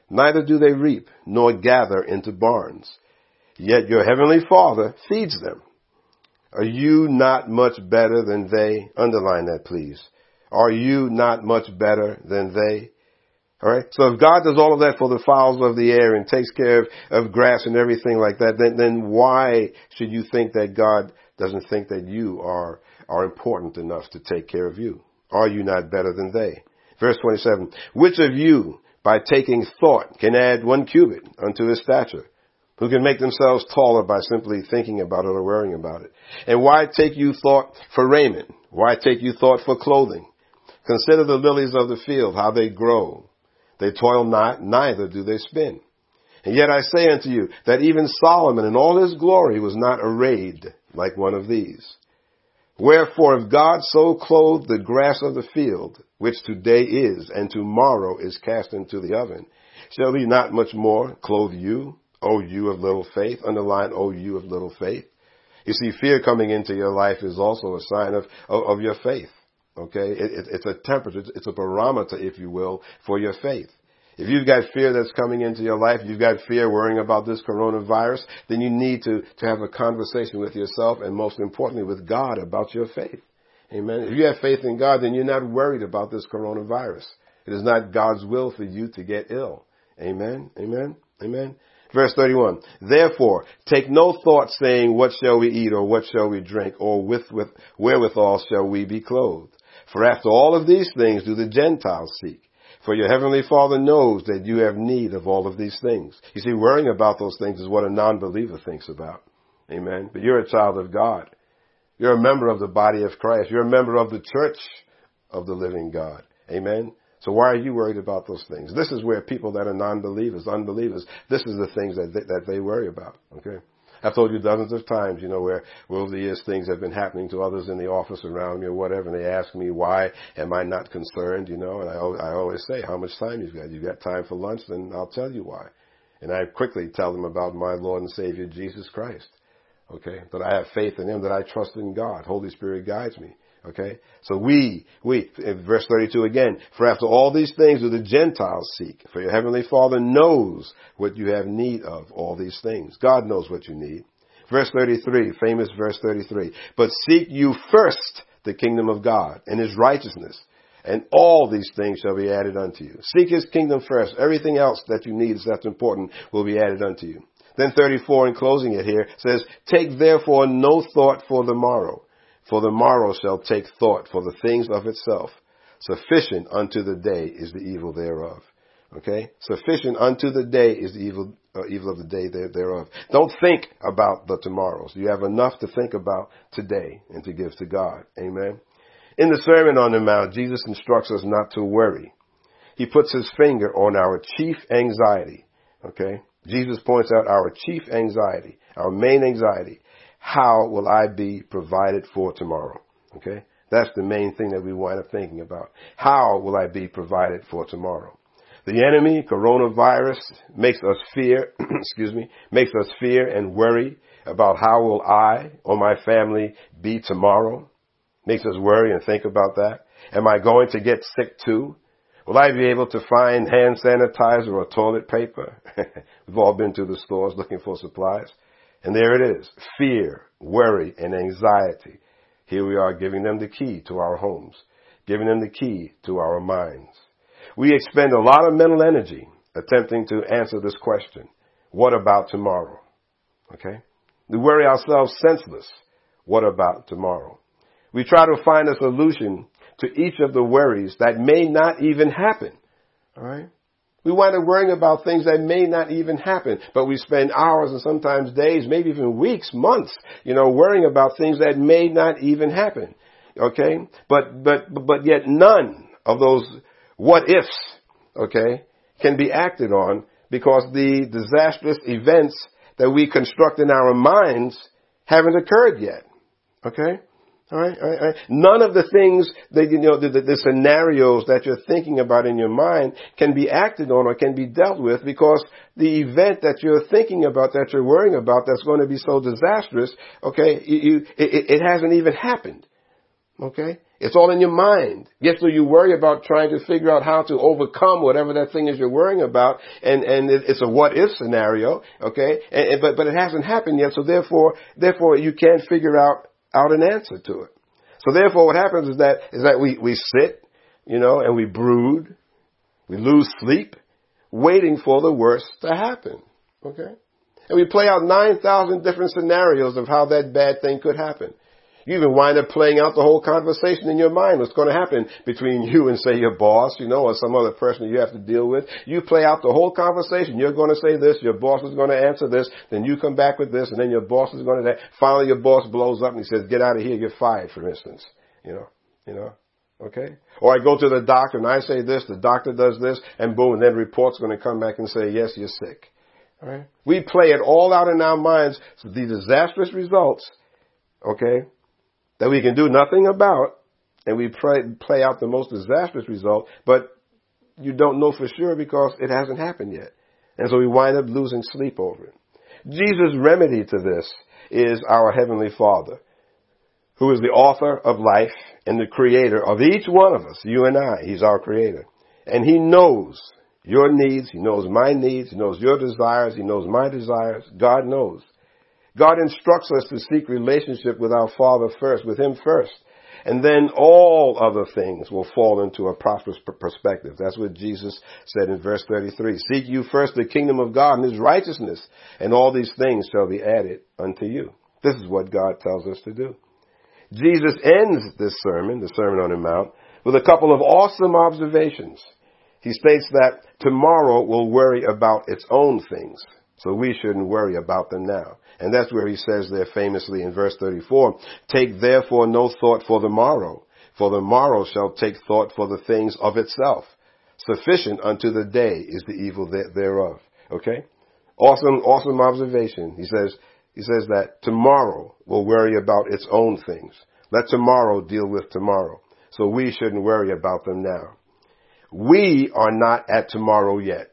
neither do they reap, nor gather into barns. Yet your heavenly Father feeds them. Are you not much better than they? Underline that please. Are you not much better than they? Alright? So if God does all of that for the fowls of the air and takes care of, of grass and everything like that, then, then why should you think that God doesn't think that you are, are important enough to take care of you? Are you not better than they? Verse 27. Which of you, by taking thought, can add one cubit unto his stature? Who can make themselves taller by simply thinking about it or worrying about it? And why take you thought for raiment? Why take you thought for clothing? Consider the lilies of the field, how they grow. They toil not, neither do they spin. And yet I say unto you that even Solomon in all his glory was not arrayed like one of these. Wherefore if God so clothed the grass of the field, which today is and tomorrow is cast into the oven, shall he not much more clothe you, O you of little faith? Underline, O you of little faith. You see, fear coming into your life is also a sign of, of, of your faith. Okay? It, it, it's a temperature, it's a barometer, if you will, for your faith. If you've got fear that's coming into your life, you've got fear worrying about this coronavirus, then you need to, to have a conversation with yourself and most importantly with God about your faith. Amen. If you have faith in God, then you're not worried about this coronavirus. It is not God's will for you to get ill. Amen. Amen. Amen. Verse 31. Therefore, take no thought saying, what shall we eat or what shall we drink or with, with, wherewithal shall we be clothed? For after all of these things do the Gentiles seek. For your heavenly Father knows that you have need of all of these things. You see, worrying about those things is what a non-believer thinks about. Amen. But you're a child of God. You're a member of the body of Christ. You're a member of the church of the living God. Amen. So why are you worried about those things? This is where people that are non-believers, unbelievers, this is the things that they, that they worry about. Okay. I've told you dozens of times, you know, where, over the years things have been happening to others in the office around me or whatever, and they ask me why am I not concerned, you know, and I, I always say, how much time you've got? You've got time for lunch, then I'll tell you why. And I quickly tell them about my Lord and Savior Jesus Christ. Okay, that I have faith in Him, that I trust in God. Holy Spirit guides me. Okay? So we, we, verse 32 again, for after all these things do the Gentiles seek, for your heavenly Father knows what you have need of, all these things. God knows what you need. Verse 33, famous verse 33, but seek you first the kingdom of God and His righteousness, and all these things shall be added unto you. Seek His kingdom first. Everything else that you need that's important will be added unto you. Then 34 in closing it here says, take therefore no thought for the morrow for the morrow shall take thought for the things of itself. Sufficient unto the day is the evil thereof. Okay? Sufficient unto the day is the evil, uh, evil of the day thereof. Don't think about the tomorrows. You have enough to think about today and to give to God. Amen. In the Sermon on the Mount, Jesus instructs us not to worry. He puts his finger on our chief anxiety. Okay? Jesus points out our chief anxiety, our main anxiety how will I be provided for tomorrow? Okay? That's the main thing that we wind up thinking about. How will I be provided for tomorrow? The enemy, coronavirus, makes us fear, excuse me, makes us fear and worry about how will I or my family be tomorrow. Makes us worry and think about that. Am I going to get sick too? Will I be able to find hand sanitizer or toilet paper? We've all been to the stores looking for supplies. And there it is. Fear, worry, and anxiety. Here we are giving them the key to our homes, giving them the key to our minds. We expend a lot of mental energy attempting to answer this question. What about tomorrow? Okay? We worry ourselves senseless. What about tomorrow? We try to find a solution to each of the worries that may not even happen. Alright? We wind up worrying about things that may not even happen, but we spend hours and sometimes days, maybe even weeks, months, you know, worrying about things that may not even happen. Okay? But, but, but yet none of those what ifs, okay, can be acted on because the disastrous events that we construct in our minds haven't occurred yet. Okay? All right, all right, all right. None of the things that you know, the, the, the, scenarios that you're thinking about in your mind can be acted on or can be dealt with because the event that you're thinking about, that you're worrying about, that's going to be so disastrous, okay, you, you, it, it hasn't even happened. Okay, it's all in your mind. Yes, so you worry about trying to figure out how to overcome whatever that thing is you're worrying about, and and it's a what if scenario. Okay, and, and, but but it hasn't happened yet, so therefore therefore you can't figure out out an answer to it. So therefore what happens is that, is that we, we sit, you know, and we brood, we lose sleep, waiting for the worst to happen. Okay? And we play out 9,000 different scenarios of how that bad thing could happen. You even wind up playing out the whole conversation in your mind. What's going to happen between you and say your boss, you know, or some other person you have to deal with. You play out the whole conversation. You're going to say this. Your boss is going to answer this. Then you come back with this, and then your boss is going to. That. finally, your boss blows up and he says, "Get out of here. You're fired." For instance, you know, you know. Okay? Or I go to the doctor and I say this, the doctor does this, and boom, and then report's going to come back and say, yes, you're sick. Alright? We play it all out in our minds, the disastrous results, okay, that we can do nothing about, and we play, play out the most disastrous result, but you don't know for sure because it hasn't happened yet. And so we wind up losing sleep over it. Jesus' remedy to this is our Heavenly Father, who is the author of life and the creator of each one of us, you and I. He's our creator. And He knows your needs. He knows my needs. He knows your desires. He knows my desires. God knows. God instructs us to seek relationship with our Father first, with Him first. And then all other things will fall into a prosperous perspective. That's what Jesus said in verse 33. Seek you first the kingdom of God and His righteousness, and all these things shall be added unto you. This is what God tells us to do. Jesus ends this sermon, the Sermon on the Mount, with a couple of awesome observations. He states that tomorrow will worry about its own things. So we shouldn't worry about them now. And that's where he says there famously in verse 34, Take therefore no thought for the morrow, for the morrow shall take thought for the things of itself. Sufficient unto the day is the evil thereof. Okay? Awesome, awesome observation. He says, he says that tomorrow will worry about its own things. Let tomorrow deal with tomorrow. So we shouldn't worry about them now. We are not at tomorrow yet.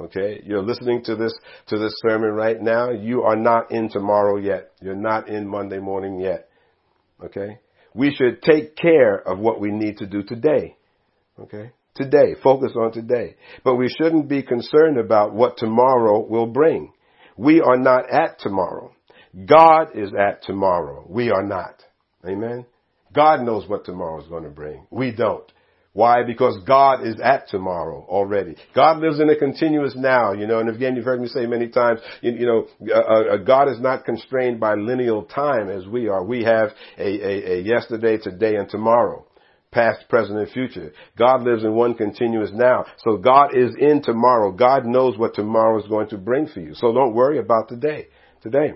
Okay? You're listening to this, to this sermon right now. You are not in tomorrow yet. You're not in Monday morning yet. Okay? We should take care of what we need to do today. Okay? Today. Focus on today. But we shouldn't be concerned about what tomorrow will bring. We are not at tomorrow. God is at tomorrow. We are not. Amen? God knows what tomorrow is going to bring. We don't. Why? Because God is at tomorrow already. God lives in a continuous now, you know, and again, you've heard me say many times, you, you know, uh, uh, God is not constrained by lineal time as we are. We have a, a, a yesterday, today, and tomorrow. Past, present, and future. God lives in one continuous now. So God is in tomorrow. God knows what tomorrow is going to bring for you. So don't worry about today. Today.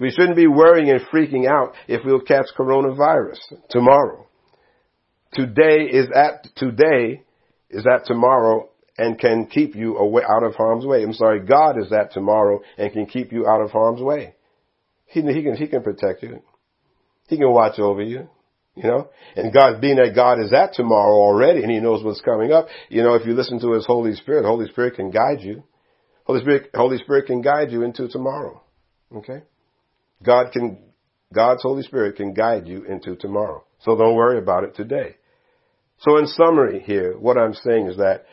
We shouldn't be worrying and freaking out if we'll catch coronavirus tomorrow. Today is at today is at tomorrow and can keep you away out of harm's way. I'm sorry, God is at tomorrow and can keep you out of harm's way. He, he can he can protect you. He can watch over you. You know, and God, being that God is at tomorrow already and He knows what's coming up, you know, if you listen to His Holy Spirit, Holy Spirit can guide you. Holy Spirit, Holy Spirit can guide you into tomorrow. Okay? God can, God's Holy Spirit can guide you into tomorrow. So don't worry about it today. So in summary here, what I'm saying is that,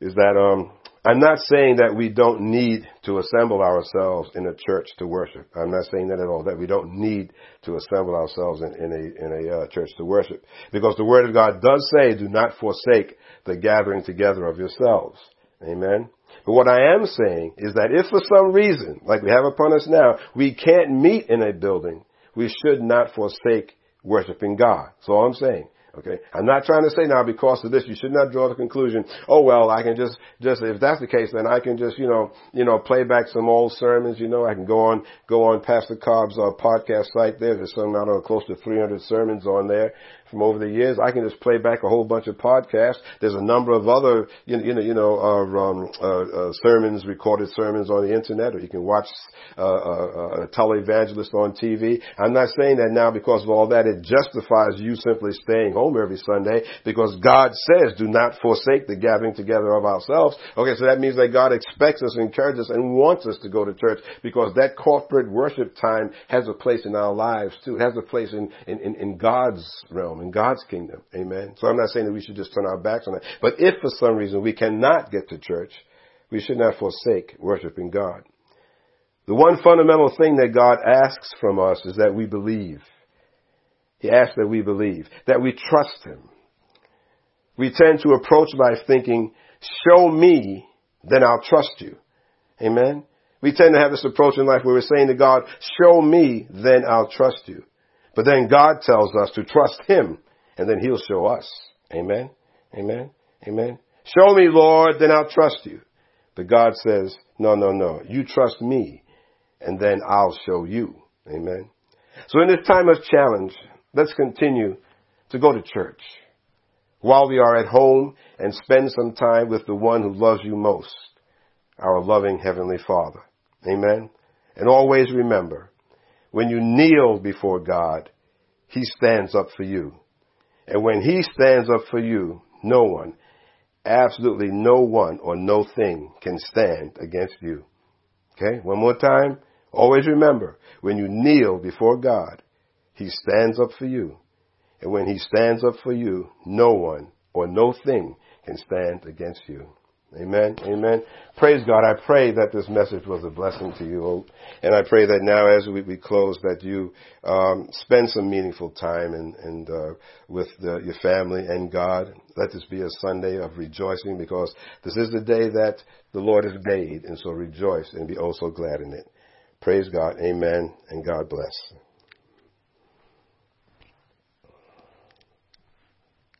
is that, um, I'm not saying that we don't need to assemble ourselves in a church to worship. I'm not saying that at all, that we don't need to assemble ourselves in, in a, in a uh, church to worship. Because the Word of God does say, do not forsake the gathering together of yourselves. Amen. But what I am saying is that if for some reason, like we have upon us now, we can't meet in a building, we should not forsake worshiping God. All I'm saying. Okay. I'm not trying to say now because of this, you should not draw the conclusion, oh well, I can just, just, if that's the case, then I can just, you know, you know, play back some old sermons, you know, I can go on, go on Pastor Cobb's uh, podcast site there. There's some, I don't know, close to 300 sermons on there from over the years. I can just play back a whole bunch of podcasts. There's a number of other, you know, you know, uh, um, uh, uh, sermons, recorded sermons on the internet, or you can watch uh, uh, a televangelist on TV. I'm not saying that now because of all that. It justifies you simply staying home every Sunday because God says, "Do not forsake the gathering together of ourselves." Okay, so that means that God expects us, encourages us, and wants us to go to church because that corporate worship time has a place in our lives too. It has a place in, in, in God's realm, in God's kingdom. Amen. So I'm not saying that we should just turn our backs on that. But if for some reason we cannot get to church, we should not forsake worshiping God. The one fundamental thing that God asks from us is that we believe. He asks that we believe, that we trust Him. We tend to approach life thinking, show me, then I'll trust you. Amen. We tend to have this approach in life where we're saying to God, show me, then I'll trust you. But then God tells us to trust Him, and then He'll show us. Amen? Amen? Amen? Show me, Lord, then I'll trust you. But God says, no, no, no. You trust me, and then I'll show you. Amen? So in this time of challenge, let's continue to go to church while we are at home and spend some time with the one who loves you most, our loving Heavenly Father. Amen. And always remember, when you kneel before God, He stands up for you. And when He stands up for you, no one, absolutely no one or no thing can stand against you. Okay? One more time. Always remember, when you kneel before God, He stands up for you. And when He stands up for you, no one or no thing can stand against you. Amen. Amen. Praise God. I pray that this message was a blessing to you. And I pray that now as we, we close that you um, spend some meaningful time and, and uh, with the, your family and God. Let this be a Sunday of rejoicing because this is the day that the Lord has made. And so rejoice and be also glad in it. Praise God. Amen. And God bless.